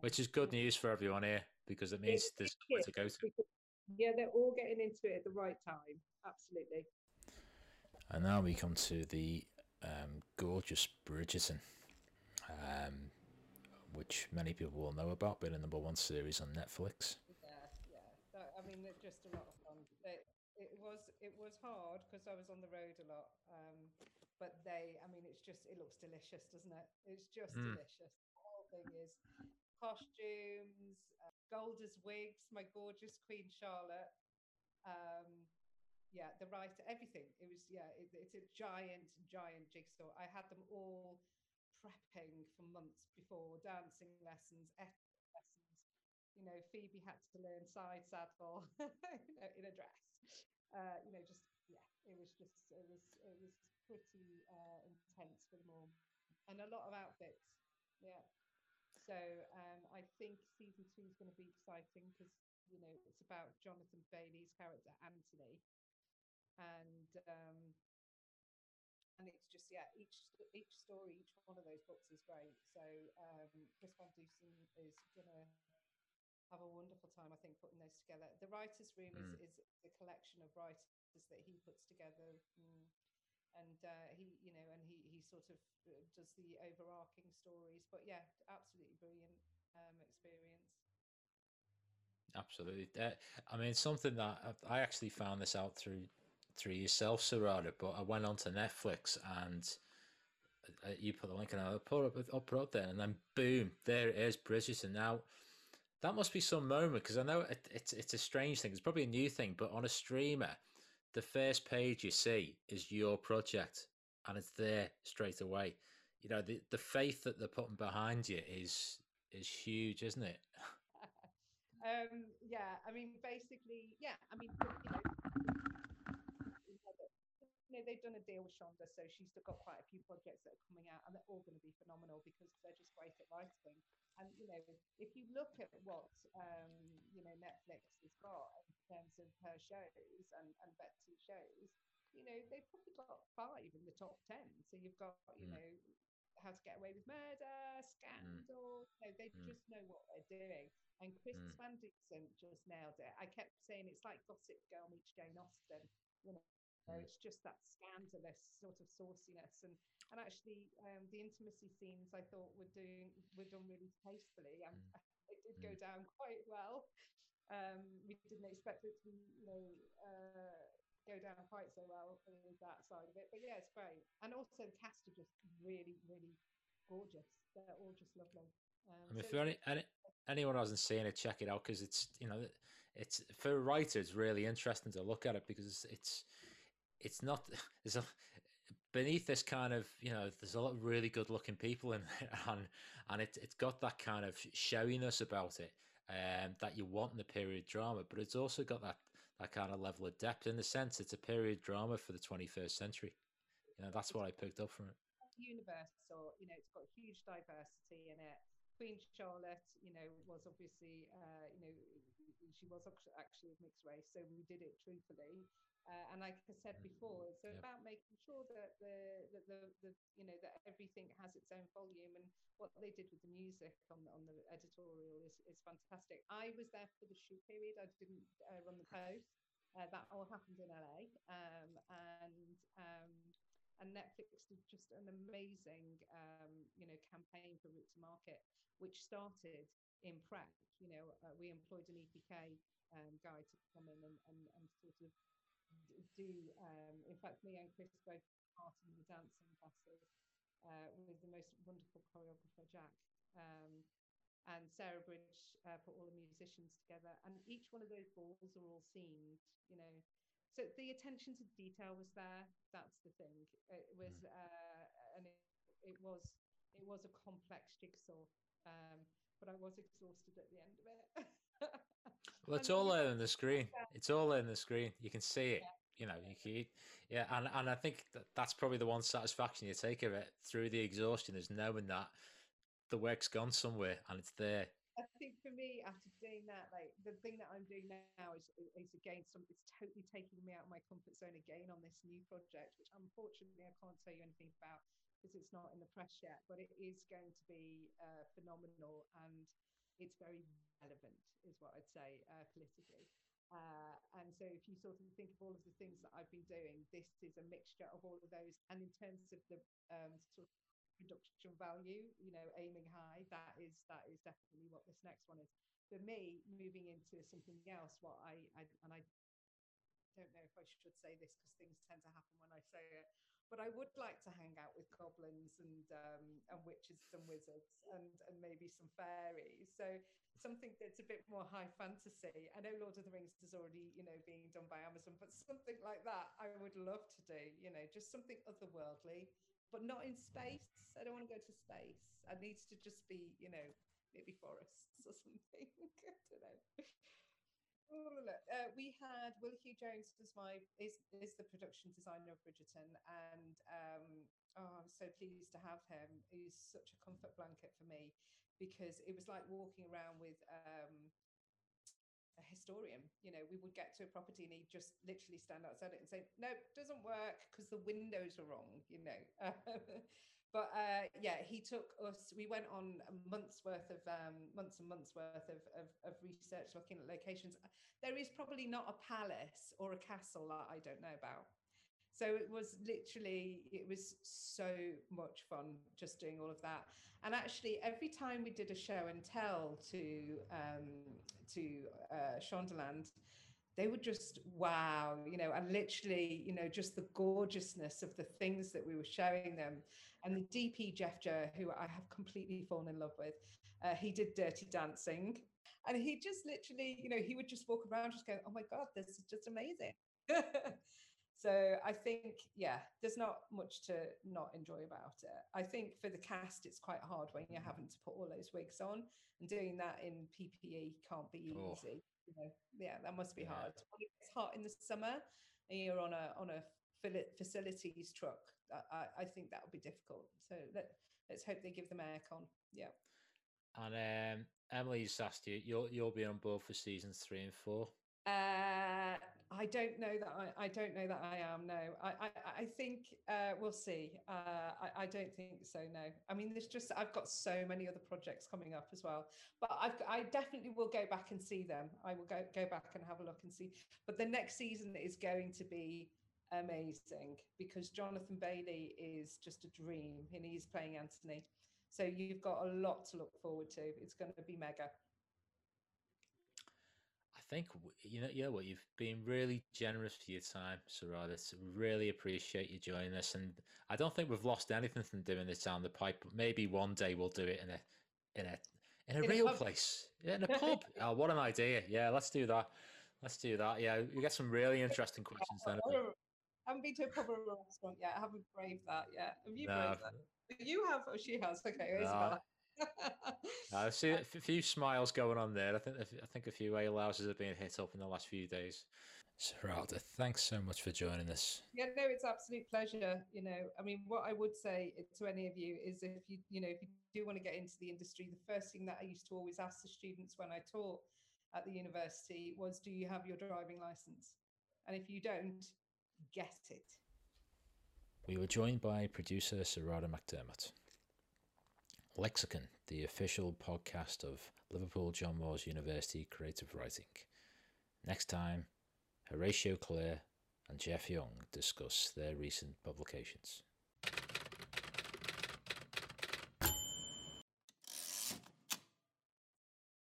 Which is good news for everyone here because it means there's somewhere to go to. Yeah, they're all getting into it at the right time. Absolutely. And now we come to the um, gorgeous Bridgerton, um, which many people will know about, being a number one series on Netflix. Yeah, yeah. That, I mean, they're just a lot of fun. They, it was it was hard because I was on the road a lot. Um, but they, I mean, it's just it looks delicious, doesn't it? It's just Mm. delicious. The whole thing is costumes, uh, wigs. My gorgeous Queen Charlotte. Um, yeah, the writer, everything. It was yeah. It, it's a giant, giant jigsaw. I had them all prepping for months before dancing lessons, lessons you know, Phoebe had to learn side saddle *laughs* you know, in a dress. Uh, you know, just yeah, it was just it was it was pretty uh, intense for them all, and a lot of outfits. Yeah. So um, I think season two is going to be exciting because you know it's about Jonathan Bailey's character Anthony, and um, and it's just yeah each each story each one of those books is great. So um, Chris Van Dusen is gonna have a wonderful time I think putting those together. The writers' room Mm. is is the collection of writers that he puts together. Mm, and uh, he, you know, and he he sort of uh, does the overarching stories. But yeah, absolutely brilliant um, experience. Absolutely. Uh, I mean, something that I actually found this out through through yourself, Sarada, but I went onto Netflix and uh, you put the link and I put up, I'll up there, and then boom, there it is, Bridgerton. Now, that must be some moment because I know it, it's it's a strange thing. It's probably a new thing, but on a streamer, the first page you see is your project, and it's there straight away. You know, the the faith that they're putting behind you is is huge, isn't it? *laughs* um, yeah, I mean, basically, yeah, I mean, you know, you know, they've done a deal with Shonda, so she's got quite a few projects that are coming out, and they're all going to be phenomenal because they're just great at writing. And you know, if you look at what um, you know Netflix has got in terms of her shows and and Betsy shows, you know, they've probably got five in the top ten. So you've got you Mm. know How to Get Away with Murder, Scandal. You know, they Mm. just know what they're doing. And Chris Mm. Van Dusen just nailed it. I kept saying it's like Gossip Girl meets Jane Austen. You know, Mm. it's just that scandalous sort of sauciness and and actually um, the intimacy scenes I thought were doing were done really tastefully and Mm. it did go down quite well. Um, we didn't expect it to you know uh, go down quite so well with that side of it, but yeah, it's great. And also the cast are just really really gorgeous. They're all just lovely. Um, I mean, so for any, any anyone hasn't seen it, check it out because it's you know, it's for a writer, it's really interesting to look at it because it's it's not *laughs* there's a beneath this kind of you know there's a lot of really good looking people in there *laughs* and and it it's got that kind of showiness about it um that you want in the period drama, but it's also got that that kind of level of depth in the sense it's a period drama for the 21st century. You know, that's what I picked up from it. universal. You know, it's got huge diversity in it. Queen Charlotte, you know, was obviously, uh, you know, she was actually of mixed race, so we did it truthfully. Uh, and like I said before, it's Yep. about making sure that the, that the, the, you know, that everything has its own volume. And what they did with the music on the, on the editorial is, is fantastic. I was there for the shoot period. I didn't uh, run the post. *laughs* Uh, that all happened in LA. Um, and um, and Netflix did just an amazing, um, you know, campaign for route to market, which started in prep. You know, uh, we employed an EPK um, guy to come in and, and, and sort of do. Um, in fact, me and Chris both part in the dancing classes uh, with the most wonderful choreographer Jack. Um, and Sarah Bridge uh, put all the musicians together, and each one of those balls are all scemed. You know, so the attention to detail was there. That's the thing. It was, uh, and it, it was, it was a complex jigsaw. Um, but I was exhausted at the end of it. *laughs* Well, it's all there in the screen. It's all there in the screen. You can see it. You know, you yeah, and and I think that that's probably the one satisfaction you take of it through the exhaustion is knowing that the work's gone somewhere and it's there. I think for me, after doing that, like the thing that I'm doing now is, is again, some it's totally taking me out of my comfort zone again on this new project, which unfortunately I can't tell you anything about because it's not in the press yet. But it is going to be uh, phenomenal and it's very relevant, is what I'd say uh, politically. Uh, and so, if you sort of think of all of the things that I've been doing, this is a mixture of all of those. And in terms of the um, sort of production value, you know, aiming high, that is that is definitely what this next one is. For me, moving into something else, what I, I and I don't know if I should say this because things tend to happen when I say it, but I would like to hang out with goblins and um, and witches and wizards and and maybe some fairies. So something that's a bit more high fantasy. I know Lord of the Rings is already you know being done by Amazon, but something like that I would love to do. You know, just something otherworldly, but not in space. I don't want to go to space. It needs to just be you know maybe forests or *laughs* something. I don't know. Uh, we had Will Hughes-Jones was my is is the production designer of Bridgerton, and um, oh, I'm so pleased to have him. He's such a comfort blanket for me because it was like walking around with um, a historian. You know, we would get to a property and he'd just literally stand outside it and say, "No, doesn't work because the windows are wrong." You know. *laughs* but uh, yeah, he took us. We went on a month's worth of um, months and months worth of, of, of research, looking at locations. There is probably not a palace or a castle that I don't know about. So it was literally, it was so much fun just doing all of that. And actually, every time we did a show and tell to um, to uh, Shondaland, they would just wow, you know, and literally, you know, just the gorgeousness of the things that we were showing them. And the DP Jeff Jur, who I have completely fallen in love with, uh, he did Dirty Dancing, and he just literally, you know, he would just walk around, just going, "Oh my God, this is just amazing." *laughs* so I think, yeah, there's not much to not enjoy about it. I think for the cast, it's quite hard when you're having to put all those wigs on, and doing that in PPE can't be Oh. easy. You know, yeah, that must be Yeah. hard. It's hot in the summer, and you're on a on a facilities truck. I, I, think that would be difficult. So let let's hope they give them aircon. Yeah. And um, Emily's asked you, you'll you'll be on board for seasons three and four. Uh, I don't know that I, I don't know that I am. No, I I, I think uh, we'll see. Uh, I, I don't think so. No, I mean there's just I've got so many other projects coming up as well. But I've I definitely will go back and see them. I will go go back and have a look and see. But the next season is going to be amazing because Jonathan Bailey is just a dream and he's playing Anthony. So you've got a lot to look forward to. It's going to be mega. I think you know, know what, you've been really generous for your time, Sarada. So really appreciate you joining us, and I don't think we've lost anything from doing this down the pipe. But maybe one day we'll do it in a in a in a In real pub. place, yeah, in a pub. *laughs* oh, what an idea! Yeah, let's do that. Let's do that. Yeah, we get some really *laughs* interesting questions then. I haven't been to a pub or a restaurant yet. I haven't braved that yet. Have you No, braved that? You have, or she has. Okay, No. Isabella. I see *laughs* a few smiles going on there. I think a f- I think a few a-houses have been hit up in the last few days. Sarada, thanks so much for joining us. Yeah, no, it's absolute pleasure. You know, I mean, what I would say to any of you is if you, you know, if you do want to get into the industry, the first thing that I used to always ask the students when I taught at the university was, do you have your driving license? And if you don't, get it. We were joined by producer Sarada McDermott. Lexicon, the official podcast of Liverpool John Moores University Creative Writing. Next time, Horatio Clare and Jeff Young discuss their recent publications.